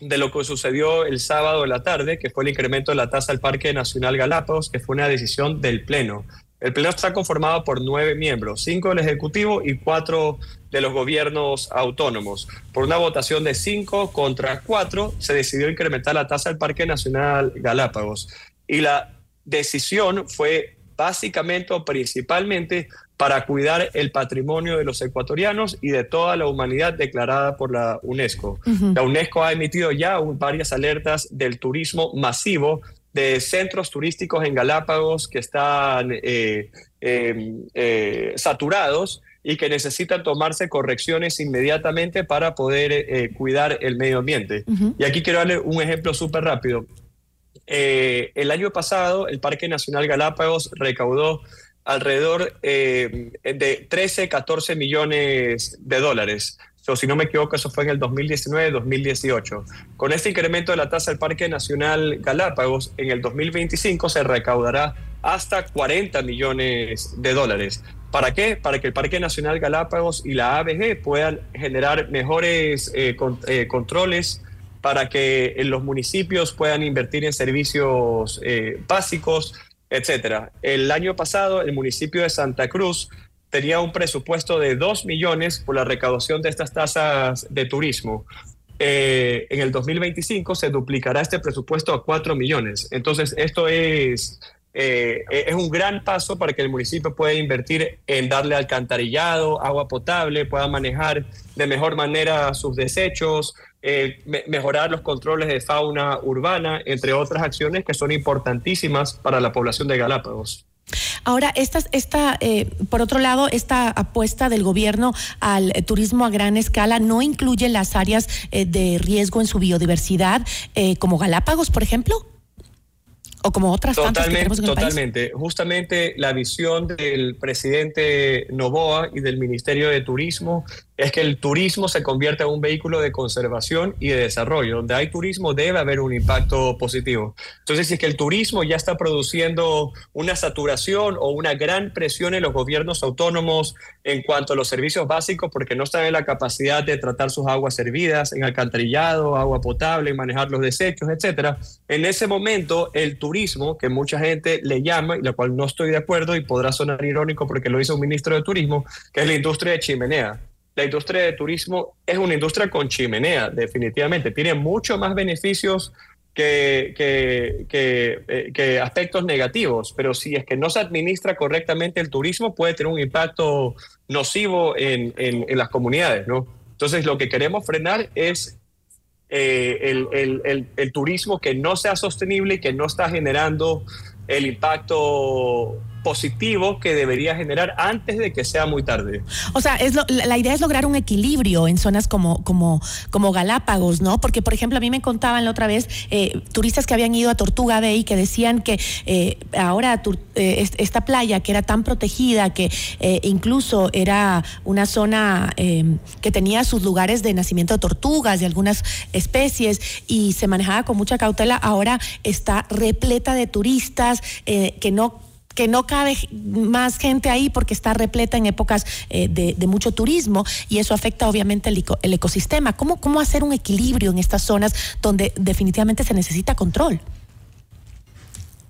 de lo que sucedió el sábado de la tarde, que fue el incremento de la tasa del Parque Nacional Galápagos, que fue una decisión del Pleno. El Pleno está conformado por nueve miembros, cinco del Ejecutivo y cuatro de los gobiernos autónomos. Por una votación de cinco contra cuatro, se decidió incrementar la tasa del Parque Nacional Galápagos. Y la decisión fue básicamente o principalmente para cuidar el patrimonio de los ecuatorianos y de toda la humanidad declarada por la UNESCO. La UNESCO ha emitido ya varias alertas del turismo masivo de centros turísticos en Galápagos que están eh, em, eh, saturados y que necesitan tomarse correcciones inmediatamente para poder eh, cuidar el medio ambiente. Y aquí quiero darle un ejemplo súper rápido. el año pasado, el Parque Nacional Galápagos recaudó alrededor de 13, 14 millones de dólares si no me equivoco, eso fue en el 2019-2018. Con este incremento de la tasa del Parque Nacional Galápagos, en el 2025 se recaudará hasta 40 millones de dólares. ¿Para qué? Para que el Parque Nacional Galápagos y la ABG puedan generar mejores eh, eh, controles para que los municipios puedan invertir en servicios eh, básicos, etcétera. El año pasado, el municipio de Santa Cruz tenía un presupuesto de 2 millones por la recaudación de estas tasas de turismo. Eh, en el 2025 se duplicará este presupuesto a 4 millones. Entonces, esto es, eh, es un gran paso para que el municipio pueda invertir en darle alcantarillado, agua potable, pueda manejar de mejor manera sus desechos, eh, mejorar los controles de fauna urbana, entre otras acciones que son importantísimas para la población de Galápagos. Ahora, esta, esta eh, por otro lado, esta apuesta del gobierno al turismo a gran escala no incluye las áreas eh, de riesgo en su biodiversidad, eh, como Galápagos, por ejemplo o como otras totalmente, Totalmente. Justamente la visión del presidente Novoa y del Ministerio de Turismo es que el turismo se convierta en un vehículo de conservación y de desarrollo. Donde hay turismo debe haber un impacto positivo. Entonces, si es que el turismo ya está produciendo una saturación o una gran presión en los gobiernos autónomos en cuanto a los servicios básicos, porque no están en la capacidad de tratar sus aguas servidas, en alcantarillado, agua potable, manejar los desechos, etcétera, en ese momento el turismo, que mucha gente le llama, y la cual no estoy de acuerdo y podrá sonar irónico porque lo hizo un ministro de Turismo, que es la industria de chimenea la industria de turismo es una industria con chimenea, definitivamente. Tiene mucho más beneficios que, eh, que, aspectos negativos, pero si es que no se administra correctamente el turismo, puede tener un impacto nocivo en, las comunidades, ¿no? Entonces, lo que queremos frenar es eh, el, el, turismo que no sea sostenible y que no está generando el impacto positivo que debería generar antes de que sea muy tarde. O sea, es la idea es lograr un equilibrio en zonas como, como, como Galápagos, ¿no? Porque, por ejemplo, a mí me contaban la otra vez eh, turistas que habían ido a Tortuga Bay que decían que eh, ahora eh, esta playa que era tan protegida, que incluso era una zona que tenía sus lugares de nacimiento de tortugas, de algunas especies, y se manejaba con mucha cautela, ahora está repleta de turistas que no que no cabe más gente ahí porque está repleta en épocas eh, de, mucho turismo y eso afecta obviamente el, ecosistema. ¿Cómo, ¿Cómo hacer un equilibrio en estas zonas donde definitivamente se necesita control?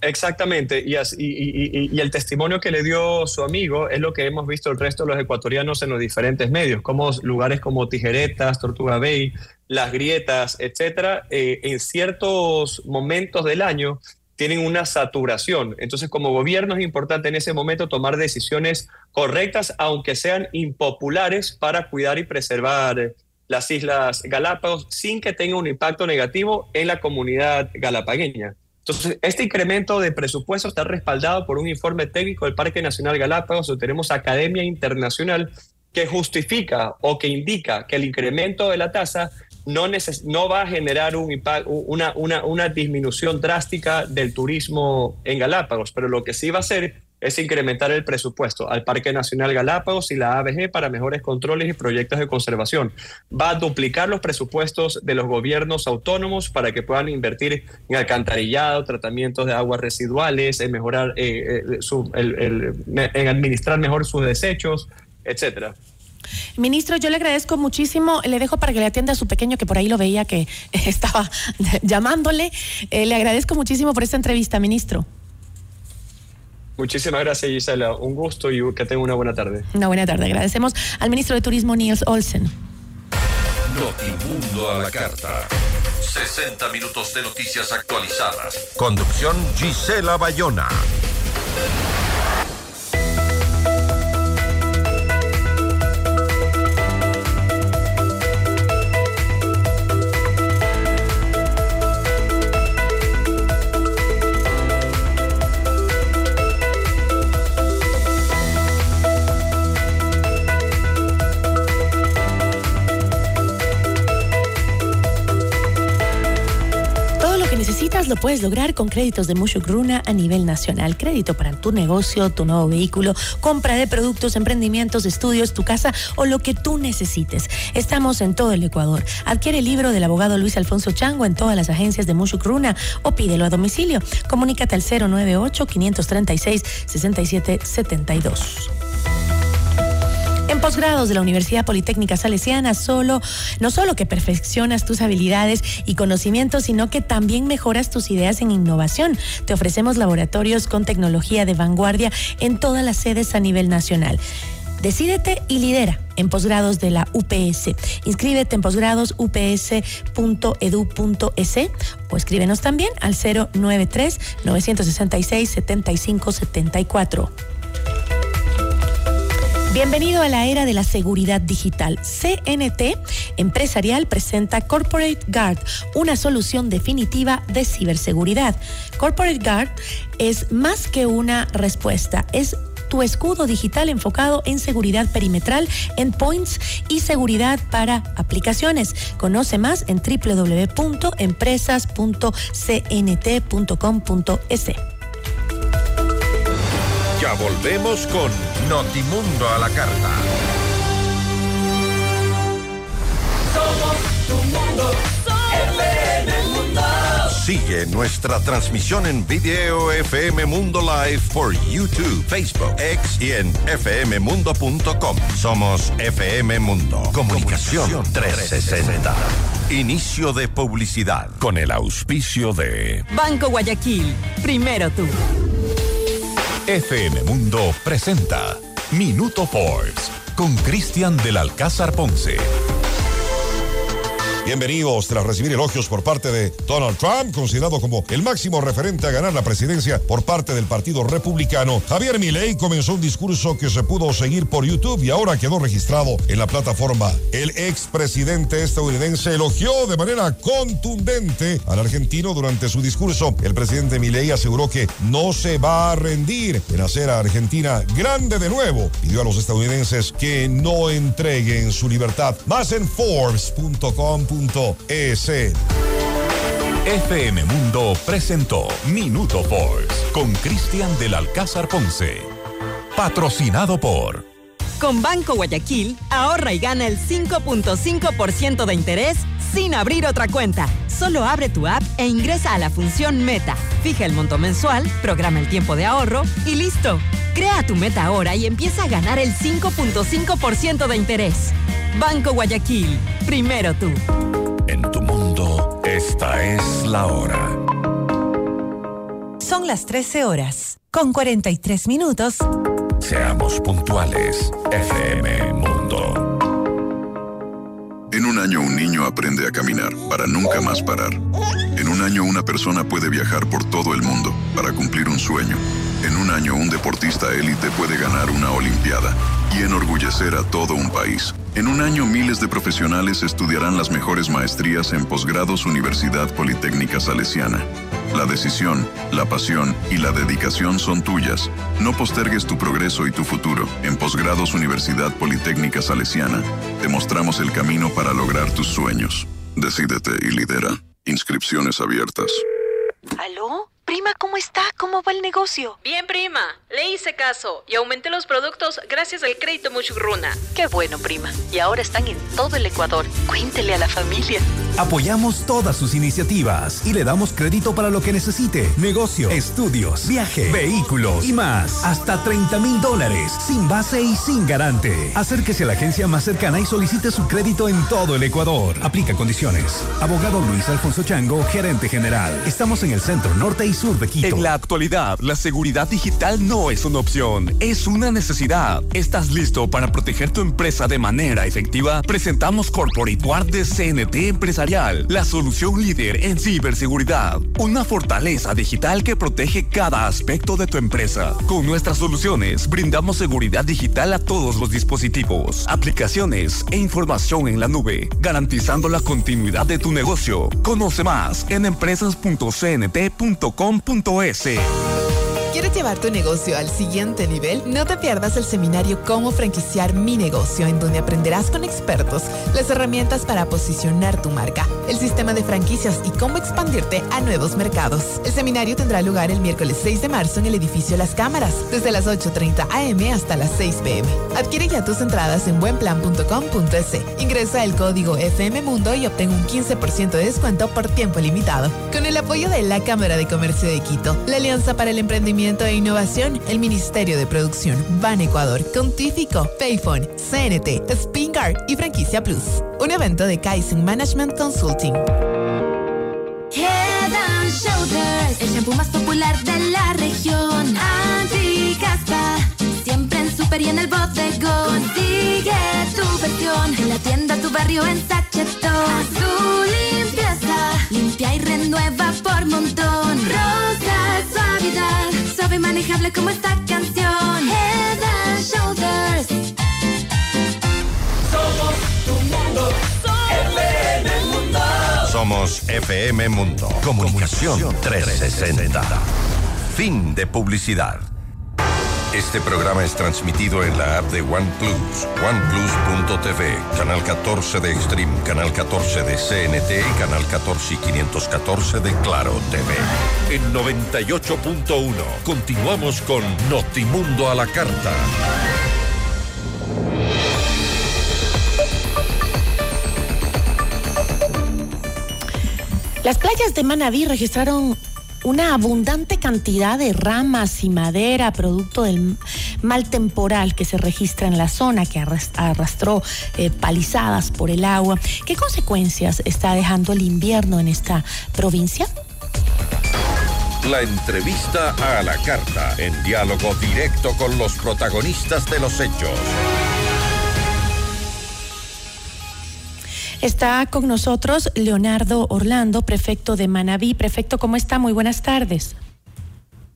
Exactamente, y, y, el testimonio que le dio su amigo es lo que hemos visto el resto de los ecuatorianos en los diferentes medios, como lugares como Tijeretas, Tortuga Bay, Las Grietas, etcétera, eh, en ciertos momentos del año tienen una saturación. Entonces, como gobierno es importante en ese momento tomar decisiones correctas, aunque sean impopulares, para cuidar y preservar las Islas Galápagos sin que tenga un impacto negativo en la comunidad galapagueña. Entonces, este incremento de presupuesto está respaldado por un informe técnico del Parque Nacional Galápagos, donde tenemos Academia Internacional que justifica o que indica que el incremento de la tasa no, no va a generar un una, disminución drástica del turismo en Galápagos, pero lo que sí va a hacer es incrementar el presupuesto al Parque Nacional Galápagos y la ABG para mejores controles y proyectos de conservación. Va a duplicar los presupuestos de los gobiernos autónomos para que puedan invertir en alcantarillado, tratamientos de aguas residuales, en mejorar, eh, eh, en administrar mejor sus desechos, etcétera. Ministro, yo le agradezco muchísimo. Le dejo para que le atienda a su pequeño, que por ahí lo veía que estaba llamándole. Eh, le agradezco muchísimo por esta entrevista, ministro. Muchísimas gracias, Gisela. Un gusto y que tenga una buena tarde. Una buena tarde. Agradecemos al ministro de Turismo, Niels Olsen. Notimundo a la carta. 60 minutos de noticias actualizadas. Conducción Gisela Bayona. Puedes lograr con créditos de Mucho Gruna a nivel nacional. Crédito para tu negocio, tu nuevo vehículo, compra de productos, emprendimientos, estudios, tu casa o lo que tú necesites. Estamos en todo el Ecuador. Adquiere el libro del abogado Luis Alfonso Chango en todas las agencias de Mucho Gruna o pídelo a domicilio. Comunícate al 098 536 6772 en posgrados de la Universidad Politécnica Salesiana, solo, no solo que perfeccionas tus habilidades y conocimientos, sino que también mejoras tus ideas en innovación. Te ofrecemos laboratorios con tecnología de vanguardia en todas las sedes a nivel nacional. Decídete y lidera en posgrados de la UPS. Inscríbete en posgrados.ups.edu.es o escríbenos también al 093 966 7574. Bienvenido a la era de la seguridad digital. CNT Empresarial presenta Corporate Guard, una solución definitiva de ciberseguridad. Corporate Guard es más que una respuesta, es tu escudo digital enfocado en seguridad perimetral, endpoints y seguridad para aplicaciones. Conoce más en www.empresas.cnt.com.es. Ya volvemos con Notimundo a la carta. Somos tu mundo, FM Mundo. Sigue nuestra transmisión en video FM Mundo Live por YouTube, Facebook, X y en fmmundo.com. Somos FM Mundo. Comunicación 360. Inicio de publicidad con el auspicio de Banco Guayaquil. Primero tú. FM Mundo presenta Minuto Forbes con Cristian del Alcázar Ponce. Bienvenidos tras recibir elogios por parte de Donald Trump, considerado como el máximo referente a ganar la presidencia por parte del Partido Republicano. Javier Milei comenzó un discurso que se pudo seguir por YouTube y ahora quedó registrado en la plataforma. El expresidente estadounidense elogió de manera contundente al argentino durante su discurso. El presidente Milei aseguró que no se va a rendir en hacer a Argentina grande de nuevo. Pidió a los estadounidenses que no entreguen su libertad. Más en Forbes.com es. FM Mundo presentó Minuto Forbes con Cristian del Alcázar Ponce. Patrocinado por. Con Banco Guayaquil, ahorra y gana el 5.5% de interés sin abrir otra cuenta. Solo abre tu app e ingresa a la función Meta. Fija el monto mensual, programa el tiempo de ahorro y listo. Crea tu meta ahora y empieza a ganar el 5.5% de interés. Banco Guayaquil, primero tú. En tu mundo, esta es la hora. Son las 13 horas, con 43 minutos. Seamos puntuales, FM Mundo. En un año un niño aprende a caminar para nunca más parar. En un año una persona puede viajar por todo el mundo para cumplir un sueño. En un año un deportista élite puede ganar una Olimpiada y enorgullecer a todo un país. En un año miles de profesionales estudiarán las mejores maestrías en posgrados Universidad Politécnica Salesiana. La decisión, la pasión y la dedicación son tuyas. No postergues tu progreso y tu futuro. En posgrados Universidad Politécnica Salesiana, te mostramos el camino para lograr tus sueños. Decídete y lidera. Inscripciones abiertas. ¿Aló? Prima, ¿cómo está? ¿Cómo va el negocio? Bien, prima. Le hice caso y aumenté los productos gracias al crédito Muchugruna. Qué bueno, prima. Y ahora están en todo el Ecuador. Cuéntele a la familia. Apoyamos todas sus iniciativas y le damos crédito para lo que necesite. Negocio, estudios, viaje, vehículos y más. Hasta 30 mil dólares, sin base y sin garante. Acérquese a la agencia más cercana y solicite su crédito en todo el Ecuador. Aplica condiciones. Abogado Luis Alfonso Chango, gerente general. Estamos en el centro norte y sur de Quito. En la actualidad, la seguridad digital no es una opción, es una necesidad. ¿Estás listo para proteger tu empresa de manera efectiva? Presentamos Corporate Guard de CNT La solución líder en ciberseguridad. Una fortaleza digital que protege cada aspecto de tu empresa. Con nuestras soluciones, brindamos seguridad digital a todos los dispositivos, aplicaciones e información en la nube, garantizando la continuidad de tu negocio. Conoce más en empresas.cnt.com.es. ¿Quieres llevar tu negocio al siguiente nivel? No te pierdas el seminario Cómo franquiciar mi negocio, en donde aprenderás con expertos las herramientas para posicionar tu marca, el sistema de franquicias y cómo expandirte a nuevos mercados. El seminario tendrá lugar el miércoles 6 de marzo en el edificio Las Cámaras, desde las 8.30 am hasta las 6 pm. Adquiere ya tus entradas en buenplan.com.es. Ingresa el código FM Mundo y obtén un 15% de descuento por tiempo limitado. Con el apoyo de la Cámara de Comercio de Quito, la Alianza para el Emprendimiento e Innovación, el Ministerio de Producción, Ban Ecuador, Contífico, Payphone, CNT, Spinguard y Franquicia Plus. Un evento de Kaizen Management Consulting. Head and Shoulders, el shampoo más popular de la región. Anti-caspa, siempre en super y en el bodegón. Consigue tu versión en la tienda, tu barrio, en sachetón. como esta canción. Head and Shoulders. Somos tu mundo. FM Mundo. Somos FM Mundo. Comunicación 360. Fin de publicidad. Este programa es transmitido en la app de OnePlus, oneplus.tv, canal 14 de Extreme, canal 14 de CNT y canal 14 y 514 de Claro TV. En 98.1 continuamos con Notimundo a la carta. Las playas de Manabí registraron una abundante cantidad de ramas y madera producto del mal temporal que se registra en la zona, que arrastró eh, palizadas por el agua. ¿Qué consecuencias está dejando el invierno en esta provincia? La entrevista a la carta, en diálogo directo con los protagonistas de los hechos. Está con nosotros Leonardo Orlando, prefecto de Manabí. Prefecto, ¿cómo está? Muy buenas tardes.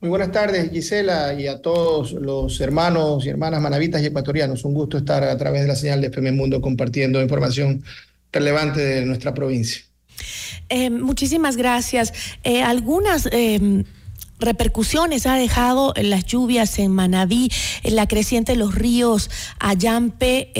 Muy buenas tardes, Gisela, y a todos los hermanos y hermanas manavitas y ecuatorianos. Un gusto estar a través de la señal de FM Mundo compartiendo información relevante de nuestra provincia. Eh, muchísimas gracias. Eh, algunas... Eh, repercusiones ha dejado las lluvias en Manabí, la creciente de los ríos Ayampe,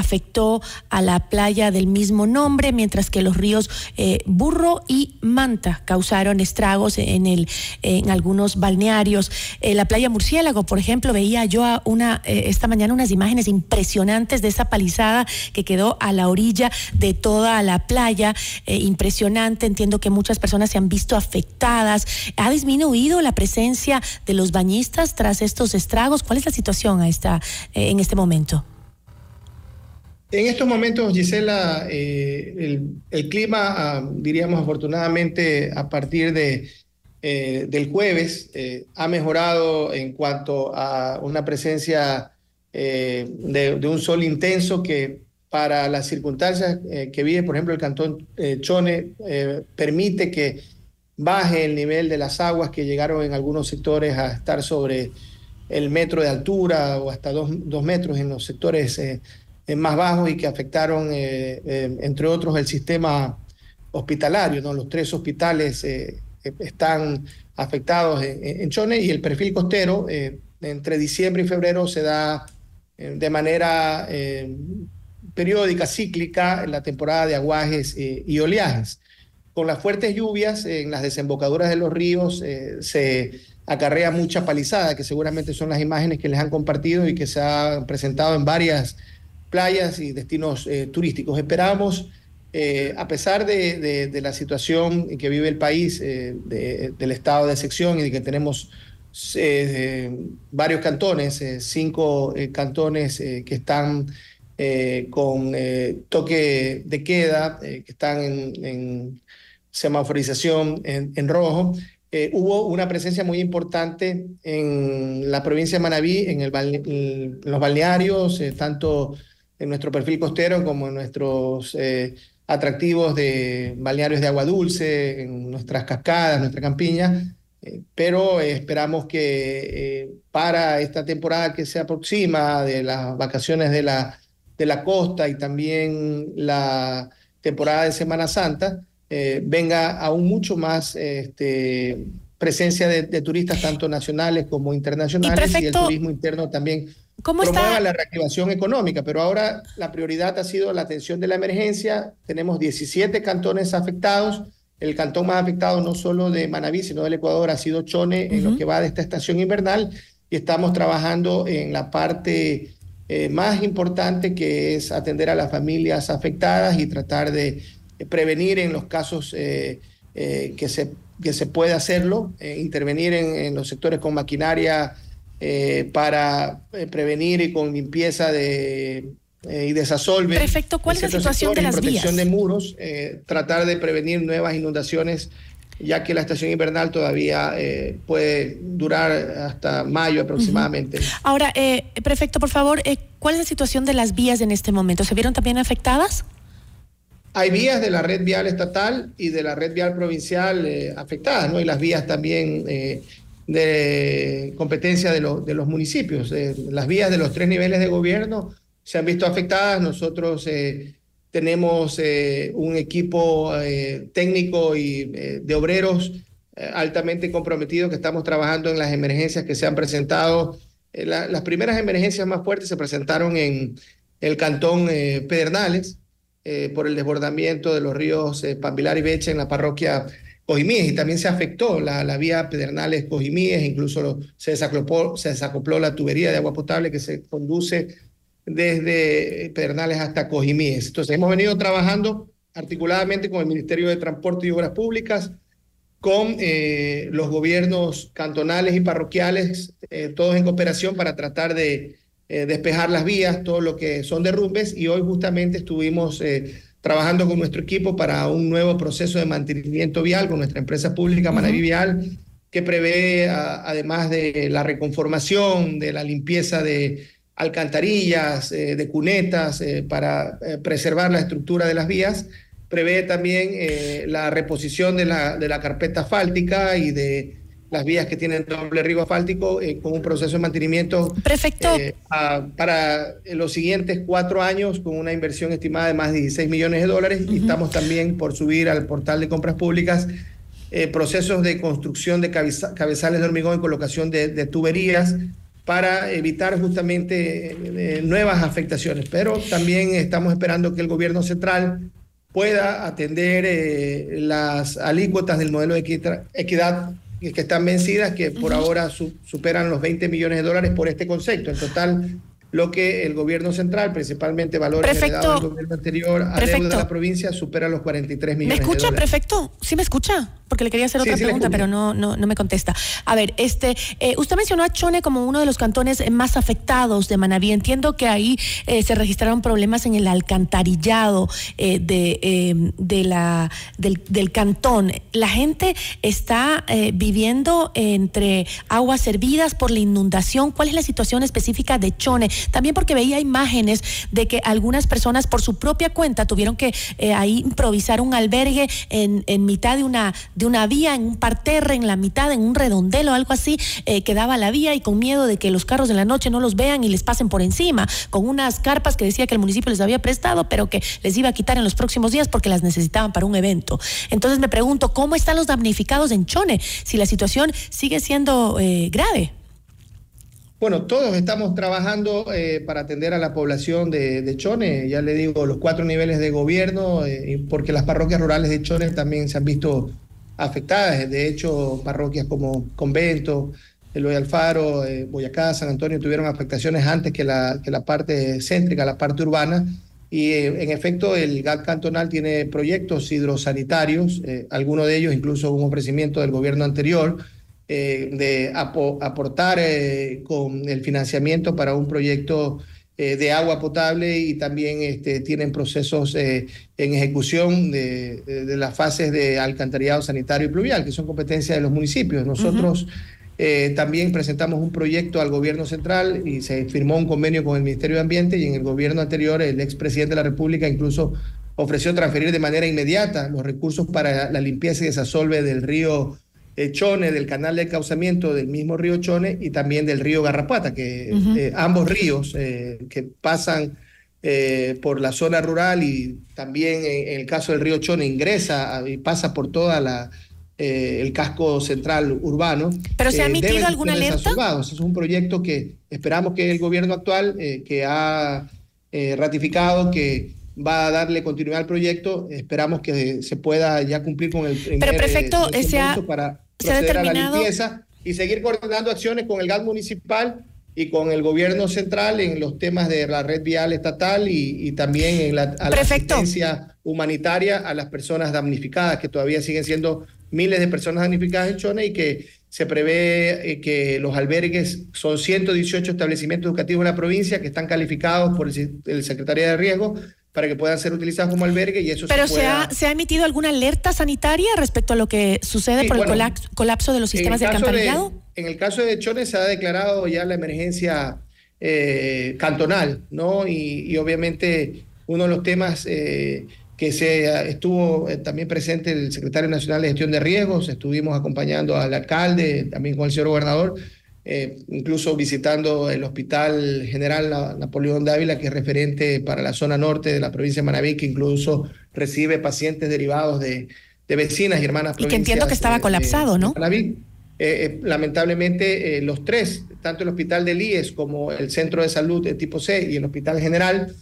afectó a la playa del mismo nombre, mientras que los ríos eh, Burro y Manta causaron estragos en, el, en algunos balnearios. Eh, la playa Murciélago, por ejemplo, veía yo una, eh, esta mañana unas imágenes impresionantes de esa palizada que quedó a la orilla de toda la playa. impresionante, entiendo que muchas personas se han visto afectadas. ¿Ha disminuido la presencia de los bañistas tras estos estragos? ¿Cuál es la situación a esta, en este momento? En estos momentos, Gisela, eh, el, clima, ah, diríamos afortunadamente, a partir de, eh, del jueves, eh, ha mejorado en cuanto a una presencia de, un sol intenso que para las circunstancias que vive, por ejemplo, el cantón Chone, permite que baje el nivel de las aguas que llegaron en algunos sectores a estar sobre el metro de altura o hasta dos, dos metros en los sectores más bajos y que afectaron, eh, eh, entre otros, el sistema hospitalario. ¿no? Los tres hospitales están afectados en, Chone y el perfil costero entre diciembre y febrero se da de manera periódica, cíclica, en la temporada de aguajes y oleajes. Con las fuertes lluvias en las desembocaduras de los ríos se acarrea mucha palizada, que seguramente son las imágenes que les han compartido y que se han presentado en varias playas y destinos eh, turísticos. Esperamos, eh, a pesar de, la situación en que vive el país, eh, del estado de sección y de que tenemos varios cantones, cinco cantones que están con toque de queda, que están en, semaforización en, rojo. hubo una presencia muy importante en la provincia de Manabí, en, el, los balnearios, tanto en nuestro perfil costero como en nuestros eh, atractivos de balnearios de agua dulce, en nuestras cascadas, nuestra campiña, eh, pero esperamos que eh, para esta temporada que se aproxima de las vacaciones de la, de la costa y también la temporada de Semana Santa, venga aún mucho más este, presencia de, turistas tanto nacionales como internacionales y, el turismo interno también ¿Cómo promueva la reactivación económica, pero ahora la prioridad ha sido la atención de la emergencia. Tenemos 17 cantones afectados. El cantón más afectado no solo de Manabí, sino del Ecuador ha sido Chone en lo que va de esta estación invernal y estamos trabajando en la parte eh, más importante que es atender a las familias afectadas y tratar de prevenir en los casos eh, eh, que, se, que se puede hacerlo, intervenir en, en los sectores con maquinaria eh, para eh, prevenir y con limpieza de, eh, y desasolve. Perfecto, ¿cuál es la situación de las protección vías? de muros, tratar de prevenir nuevas inundaciones, ya que la estación invernal todavía puede durar hasta mayo aproximadamente. Ahora, prefecto, por favor, ¿cuál es la situación de las vías en este momento? ¿Se vieron también afectadas? Hay vías de la red vial estatal y de la red vial provincial afectadas, ¿no? Y las vías también de competencia de, de los municipios. las vías de los tres niveles de gobierno se han visto afectadas. Nosotros eh, tenemos eh, un equipo eh, técnico y eh, de obreros altamente comprometido que estamos trabajando en las emergencias que se han presentado. las primeras emergencias más fuertes se presentaron en el cantón Pedernales por el desbordamiento de los ríos Pambilar y Beche en la parroquia Cojimíes y también se afectó la, la vía Pedernales Cojimíes, incluso se, desacopló, se desacopló la tubería de agua potable que se conduce desde Pedernales hasta Cojimíes. Entonces, hemos venido trabajando articuladamente con el Ministerio de Transporte y Obras Públicas, con eh, los gobiernos cantonales y parroquiales, eh, todos en cooperación para tratar de eh, despejar las vías, todo lo que son derrumbes, y hoy justamente estuvimos trabajando con nuestro equipo para un nuevo proceso de mantenimiento vial con nuestra empresa pública Manaví Vial, que prevé, además de la reconformación, de la limpieza de alcantarillas, eh, de cunetas eh, para eh, preservar la estructura de las vías. Prevé también la reposición de la, de la carpeta asfáltica y de las vías que tienen doble riego asfáltico con un proceso de mantenimiento Perfecto. para los siguientes cuatro años con una inversión estimada de más de 16 millones de dólares y estamos también por subir al portal de compras públicas procesos de construcción de cabezales de hormigón y colocación de, de tuberías para evitar justamente eh, nuevas afectaciones. Pero también estamos esperando que el gobierno central pueda atender eh, las alícuotas del modelo de equidad que están vencidas, que por ahora superan los 20 millones de dólares por este concepto. En total, lo que el gobierno central, principalmente valores heredados del gobierno anterior a deuda de la provincia, supera los 43 millones ¿Me escucha, de dólares. prefecto? ¿Sí me escucha? Porque le quería hacer otra pregunta, pero no, no, no me contesta. A ver, este, eh, usted mencionó a Chone como uno de los cantones más afectados de Manaví. Entiendo que ahí eh, se registraron problemas en el alcantarillado eh, de, de la, del, del, cantón. La gente está viviendo entre aguas servidas por la inundación. ¿Cuál es la situación específica de Chone? También porque veía imágenes de que algunas personas por su propia cuenta tuvieron que ahí improvisar un albergue en, en mitad de una de una vía, en un parterre, en la mitad, en un redondelo, algo así, eh, que daba la vía y con miedo de que los carros de la noche no los vean y les pasen por encima, con unas carpas que decía que el municipio les había prestado, pero que les iba a quitar en los próximos días porque las necesitaban para un evento. Entonces me pregunto, ¿cómo están los damnificados en Chone si la situación sigue siendo eh, grave? Bueno, todos estamos trabajando eh, para atender a la población de, de, Chone, ya le digo, los cuatro niveles de gobierno, eh, porque las parroquias rurales de Chone también se han visto afectadas. De hecho, parroquias como Convento, Eloy Alfaro, eh, Boyacá, San Antonio tuvieron afectaciones antes que la, que la parte céntrica, la parte urbana. Y eh, en efecto, el GAT cantonal tiene proyectos hidrosanitarios, eh, algunos de ellos incluso un ofrecimiento del gobierno anterior, de aportar con el financiamiento para un proyecto eh, de agua potable y también este, tienen procesos eh, en ejecución de, de, las fases de alcantarillado sanitario y pluvial, que son competencias de los municipios. Nosotros eh, también presentamos un proyecto al gobierno central y se firmó un convenio con el Ministerio de Ambiente y en el gobierno anterior el expresidente de la República incluso ofreció transferir de manera inmediata los recursos para la limpieza y desasolve del río Chone, del canal de causamiento del mismo río Chone y también del río Garrapata, que eh, ambos ríos eh, que pasan eh, por la zona rural y también en, el caso del río Chone ingresa y pasa por toda la el casco central urbano. ¿Pero se ha emitido alguna alerta? Es un proyecto que esperamos que el gobierno actual, que ha ratificado que va a darle continuidad al proyecto. Esperamos que se pueda ya cumplir con el primer Pero prefecto, para proceder a la limpieza y seguir coordinando acciones con el GAT municipal y con el gobierno central en los temas de la red vial estatal y, también en la, asistencia humanitaria a las personas damnificadas, que todavía siguen siendo miles de personas damnificadas en Chone y que se prevé eh, que los albergues son 118 establecimientos educativos en la provincia que están calificados por el, el Secretaría de Riesgo para que puedan ser utilizados como albergue y eso Pero se, pueda... se, ha, emitido alguna alerta sanitaria respecto a lo que sucede por el colapso, de los sistemas de alcantarillado? en el caso de Chones se ha declarado ya la emergencia eh, cantonal, ¿no? Y, obviamente uno de los temas eh, que se estuvo eh, también presente el secretario nacional de gestión de riesgos, estuvimos acompañando al alcalde, también con el señor gobernador, eh, incluso visitando el Hospital General Napoleón Dávila, que es referente para la zona norte de la provincia de Manabí, que incluso recibe pacientes derivados de, de vecinas y hermanas Y que entiendo que estaba colapsado, ¿no? Manabí. lamentablemente, los tres, tanto el Hospital del IES como el Centro de Salud de tipo C y el Hospital General,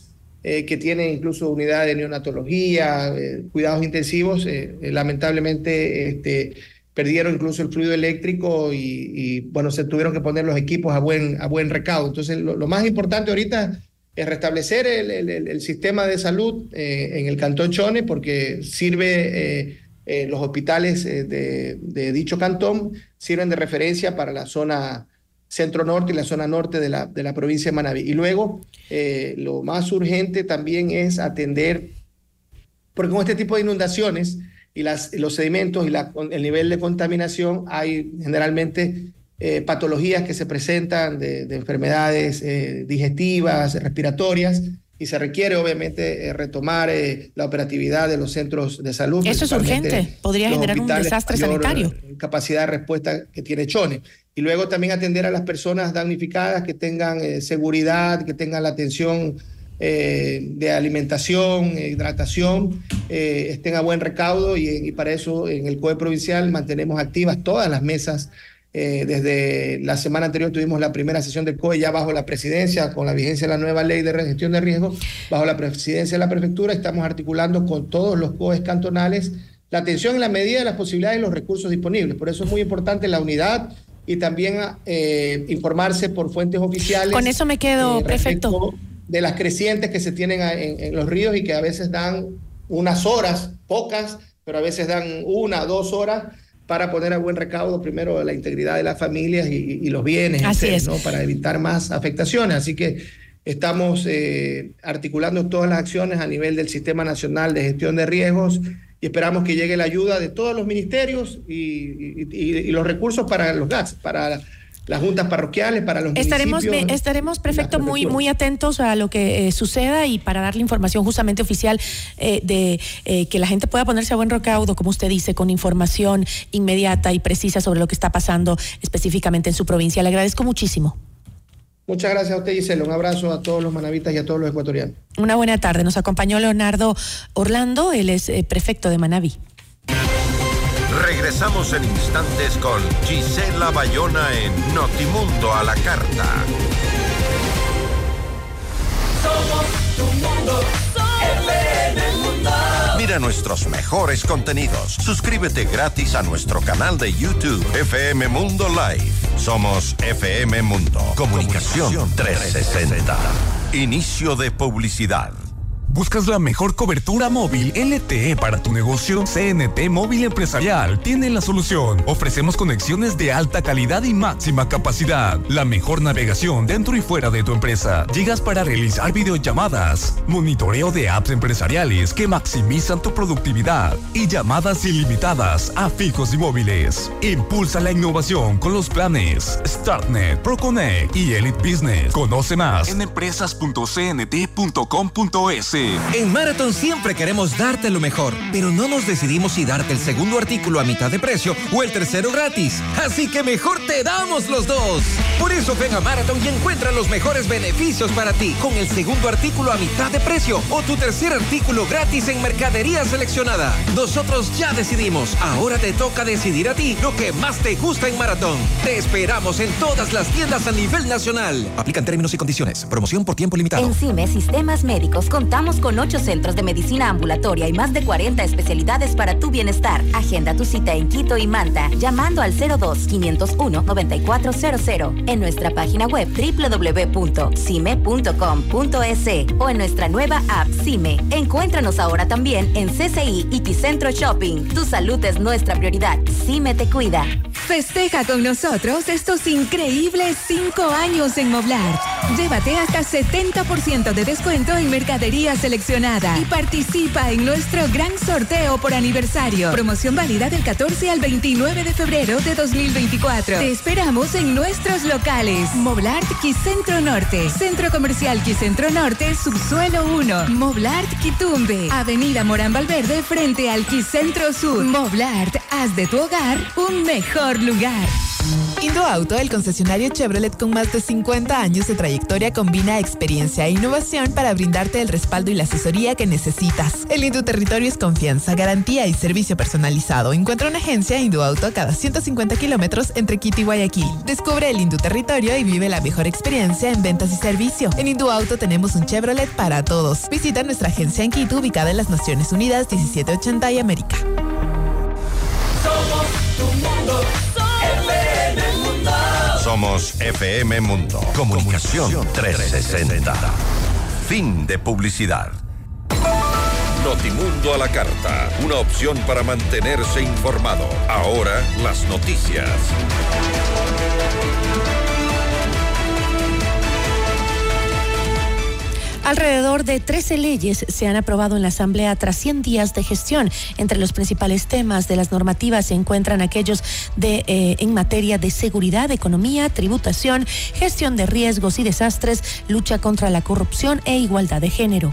eh, que tiene incluso unidades de neonatología, eh, cuidados intensivos, eh, lamentablemente este, perdieron incluso el fluido eléctrico y, bueno, se tuvieron que poner los equipos a buen, a buen recaudo. Entonces, lo, más importante ahorita es restablecer el, el, sistema de salud en el Cantón Chone porque sirve... los hospitales de, dicho cantón sirven de referencia para la zona centro norte y la zona norte de la, de la provincia de Manabí. Y luego, eh, lo más urgente también es atender, porque con este tipo de inundaciones y las, los sedimentos y la, el nivel de contaminación, hay generalmente eh, patologías que se presentan de, enfermedades eh, digestivas, respiratorias, y se requiere obviamente retomar la operatividad de los centros de salud. Eso es urgente, podría generar un desastre sanitario. Capacidad de respuesta que tiene Chone y luego también atender a las personas damnificadas que tengan eh, seguridad, que tengan la atención eh, de alimentación, hidratación, eh, estén a buen recaudo y, para eso en el COE provincial mantenemos activas todas las mesas. desde la semana anterior tuvimos la primera sesión del COE ya bajo la presidencia, con la vigencia de la nueva ley de gestión de riesgos, bajo la presidencia de la prefectura, estamos articulando con todos los COEs cantonales la atención en la medida de las posibilidades y los recursos disponibles. Por eso es muy importante la unidad y también eh, informarse por fuentes oficiales. Con eso me quedo, eh, perfecto. De las crecientes que se tienen en, los ríos y que a veces dan unas horas, pocas, pero a veces dan una, dos horas para poner a buen recaudo primero la integridad de las familias y, los bienes, Así ¿no? para evitar más afectaciones. Así que estamos eh, articulando todas las acciones a nivel del Sistema Nacional de Gestión de Riesgos y esperamos que llegue la ayuda de todos los ministerios y, los recursos para los GATS, para las juntas parroquiales, para los estaremos, municipios. Estaremos, perfecto, muy, muy atentos a lo que eh, suceda y para darle información justamente oficial eh, de eh, que la gente pueda ponerse a buen recaudo, como usted dice, con información inmediata y precisa sobre lo que está pasando específicamente en su provincia. Le agradezco muchísimo. Muchas gracias a usted, Gisela. Un abrazo a todos los manavitas y a todos los ecuatorianos. Una buena tarde. Nos acompañó Leonardo Orlando, él es prefecto de Manaví. Regresamos en instantes con Gisela Bayona en Notimundo a la Carta. Somos tu mundo, mundo. Mira nuestros mejores contenidos. Suscríbete gratis a nuestro canal de YouTube FM Mundo Live. Somos FM Mundo. Comunicación 360. Inicio de publicidad. ¿Buscas la mejor cobertura móvil LTE para tu negocio? CNT Móvil Empresarial tiene la solución. Ofrecemos conexiones de alta calidad y máxima capacidad. La mejor navegación dentro y fuera de tu empresa. Llegas para realizar videollamadas, monitoreo de apps empresariales que maximizan tu productividad y llamadas ilimitadas a fijos y móviles. Impulsa la innovación con los planes StartNet, ProConnect y Elite Business. Conoce más en empresas.cnt.com.es. En Marathon siempre queremos darte lo mejor, pero no nos decidimos si darte el segundo artículo a mitad de precio o el tercero gratis. Así que mejor te damos los dos. Por eso ven a Marathon y encuentra los mejores beneficios para ti con el segundo artículo a mitad de precio o tu tercer artículo gratis en mercadería seleccionada. Nosotros ya decidimos. Ahora te toca decidir a ti lo que más te gusta en Marathon. Te esperamos en todas las tiendas a nivel nacional. Aplican términos y condiciones. Promoción por tiempo limitado. En CIME Sistemas Médicos contamos con ocho centros de medicina ambulatoria y más de 40 especialidades para tu bienestar. Agenda tu cita en Quito y Manta llamando al 02-501-9400 en nuestra página web www.cime.com.es o en nuestra nueva app CIME. Encuéntranos ahora también en CCI y Ticentro Shopping. Tu salud es nuestra prioridad. CIME te cuida. Festeja con nosotros estos increíbles cinco años en Moblar. Llévate hasta 70% de descuento en mercadería seleccionada y participa en nuestro gran sorteo por aniversario. Promoción válida del 14 al 29 de febrero de 2024. Te esperamos en nuestros locales. Moblart Quicentro Norte, Centro Comercial Quicentro Norte, Subsuelo 1. Moblart Quitumbe, Avenida Morán Valverde frente al Quicentro Sur. Moblart, haz de tu hogar un mejor lugar. Indoauto, el concesionario Chevrolet con más de 50 años de trayectoria, combina experiencia e innovación para brindarte el respaldo y la asesoría que necesitas. El Indu Territorio es confianza, garantía y servicio personalizado. Encuentra una agencia Indoauto cada 150 kilómetros entre Quito y Guayaquil. Descubre el Indu Territorio y vive la mejor experiencia en ventas y servicio. En Indoauto tenemos un Chevrolet para todos. Visita nuestra agencia en Quito, ubicada en las Naciones Unidas 1780 y América. Somos tu mundo. FM Mundo. Comunicación 360. Fin de publicidad. Notimundo a la carta. Una opción para mantenerse informado. Ahora las noticias. Alrededor de 13 leyes se han aprobado en la Asamblea tras 100 días de gestión. Entre los principales temas de las normativas se encuentran aquellos de, eh, en materia de seguridad, economía, tributación, gestión de riesgos y desastres, lucha contra la corrupción e igualdad de género.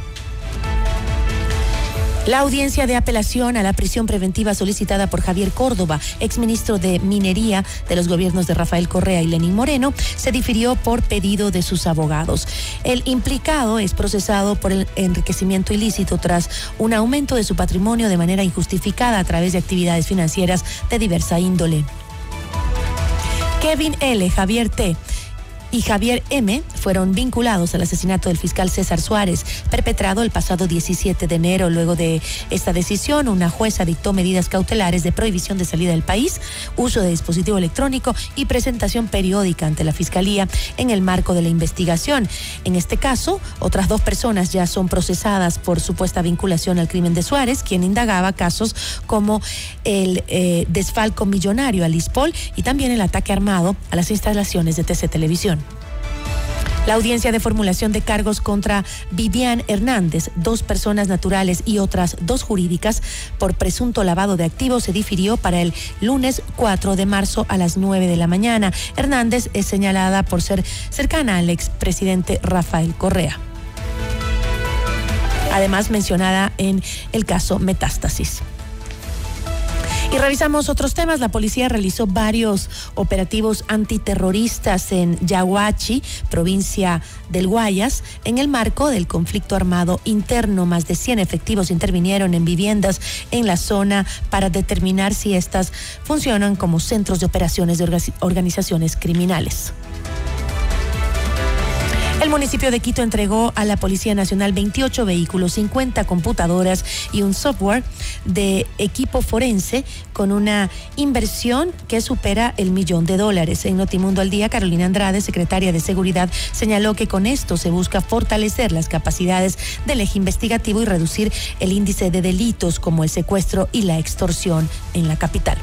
La audiencia de apelación a la prisión preventiva solicitada por Javier Córdoba, exministro de Minería de los gobiernos de Rafael Correa y Lenín Moreno, se difirió por pedido de sus abogados. El implicado es procesado por el enriquecimiento ilícito tras un aumento de su patrimonio de manera injustificada a través de actividades financieras de diversa índole. Kevin L., Javier T., y Javier M. fueron vinculados al asesinato del fiscal César Suárez, perpetrado el pasado 17 de enero. Luego de esta decisión, una jueza dictó medidas cautelares de prohibición de salida del país, uso de dispositivo electrónico y presentación periódica ante la Fiscalía en el marco de la investigación. En este caso, otras dos personas ya son procesadas por supuesta vinculación al crimen de Suárez, quien indagaba casos como el eh, desfalco millonario a Lispol y también el ataque armado a las instalaciones de TC Televisión. La audiencia de formulación de cargos contra Vivian Hernández, dos personas naturales y otras dos jurídicas, por presunto lavado de activos se difirió para el lunes 4 de marzo a las 9 de la mañana. Hernández es señalada por ser cercana al expresidente Rafael Correa. Además mencionada en el caso Metástasis. Y revisamos otros temas. La policía realizó varios operativos antiterroristas en Yaguachi, provincia del Guayas, en el marco del conflicto armado interno. Más de 100 efectivos intervinieron en viviendas en la zona para determinar si estas funcionan como centros de operaciones de organizaciones criminales. El municipio de Quito entregó a la Policía Nacional 28 vehículos, 50 computadoras y un software de equipo forense con una inversión que supera el millón de dólares. En Notimundo al Día, Carolina Andrade, secretaria de Seguridad, señaló que con esto se busca fortalecer las capacidades del eje investigativo y reducir el índice de delitos como el secuestro y la extorsión en la capital.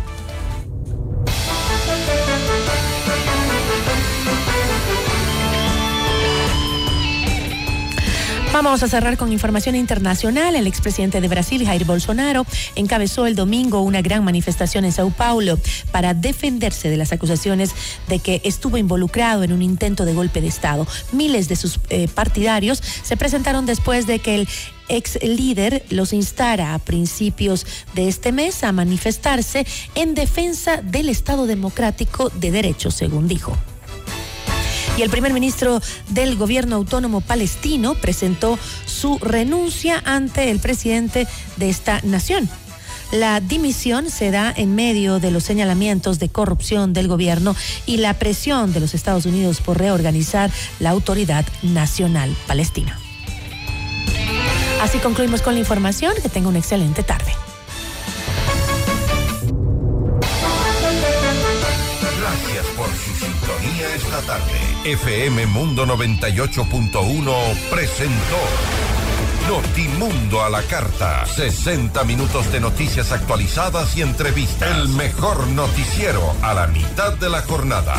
Vamos a cerrar con información internacional. El expresidente de Brasil, Jair Bolsonaro, encabezó el domingo una gran manifestación en Sao Paulo para defenderse de las acusaciones de que estuvo involucrado en un intento de golpe de Estado. Miles de sus eh, partidarios se presentaron después de que el ex líder los instara a principios de este mes a manifestarse en defensa del Estado democrático de derecho, según dijo. Y el primer ministro del gobierno autónomo palestino presentó su renuncia ante el presidente de esta nación. La dimisión se da en medio de los señalamientos de corrupción del gobierno y la presión de los Estados Unidos por reorganizar la Autoridad Nacional Palestina. Así concluimos con la información. Que tenga una excelente tarde. Gracias por su sintonía esta tarde. FM Mundo 98.1 presentó Notimundo a la carta. 60 minutos de noticias actualizadas y entrevistas. El mejor noticiero a la mitad de la jornada.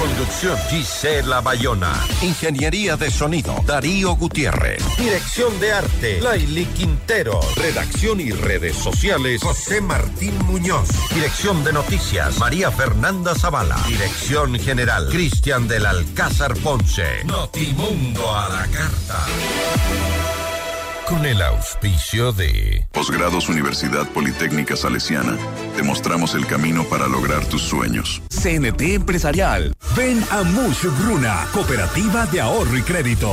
Conducción Gisela Bayona. Ingeniería de sonido Darío Gutiérrez. Dirección de arte Laili Quintero. Redacción y redes sociales José Martín Muñoz. Dirección de noticias María Fernanda Zavala. Dirección general Cristian del Alcázar Ponce. Notimundo a la carta. Con el auspicio de Posgrados Universidad Politécnica Salesiana. Te mostramos el camino para lograr tus sueños. CNT Empresarial. Ven a Mush Bruna, Cooperativa de Ahorro y Crédito.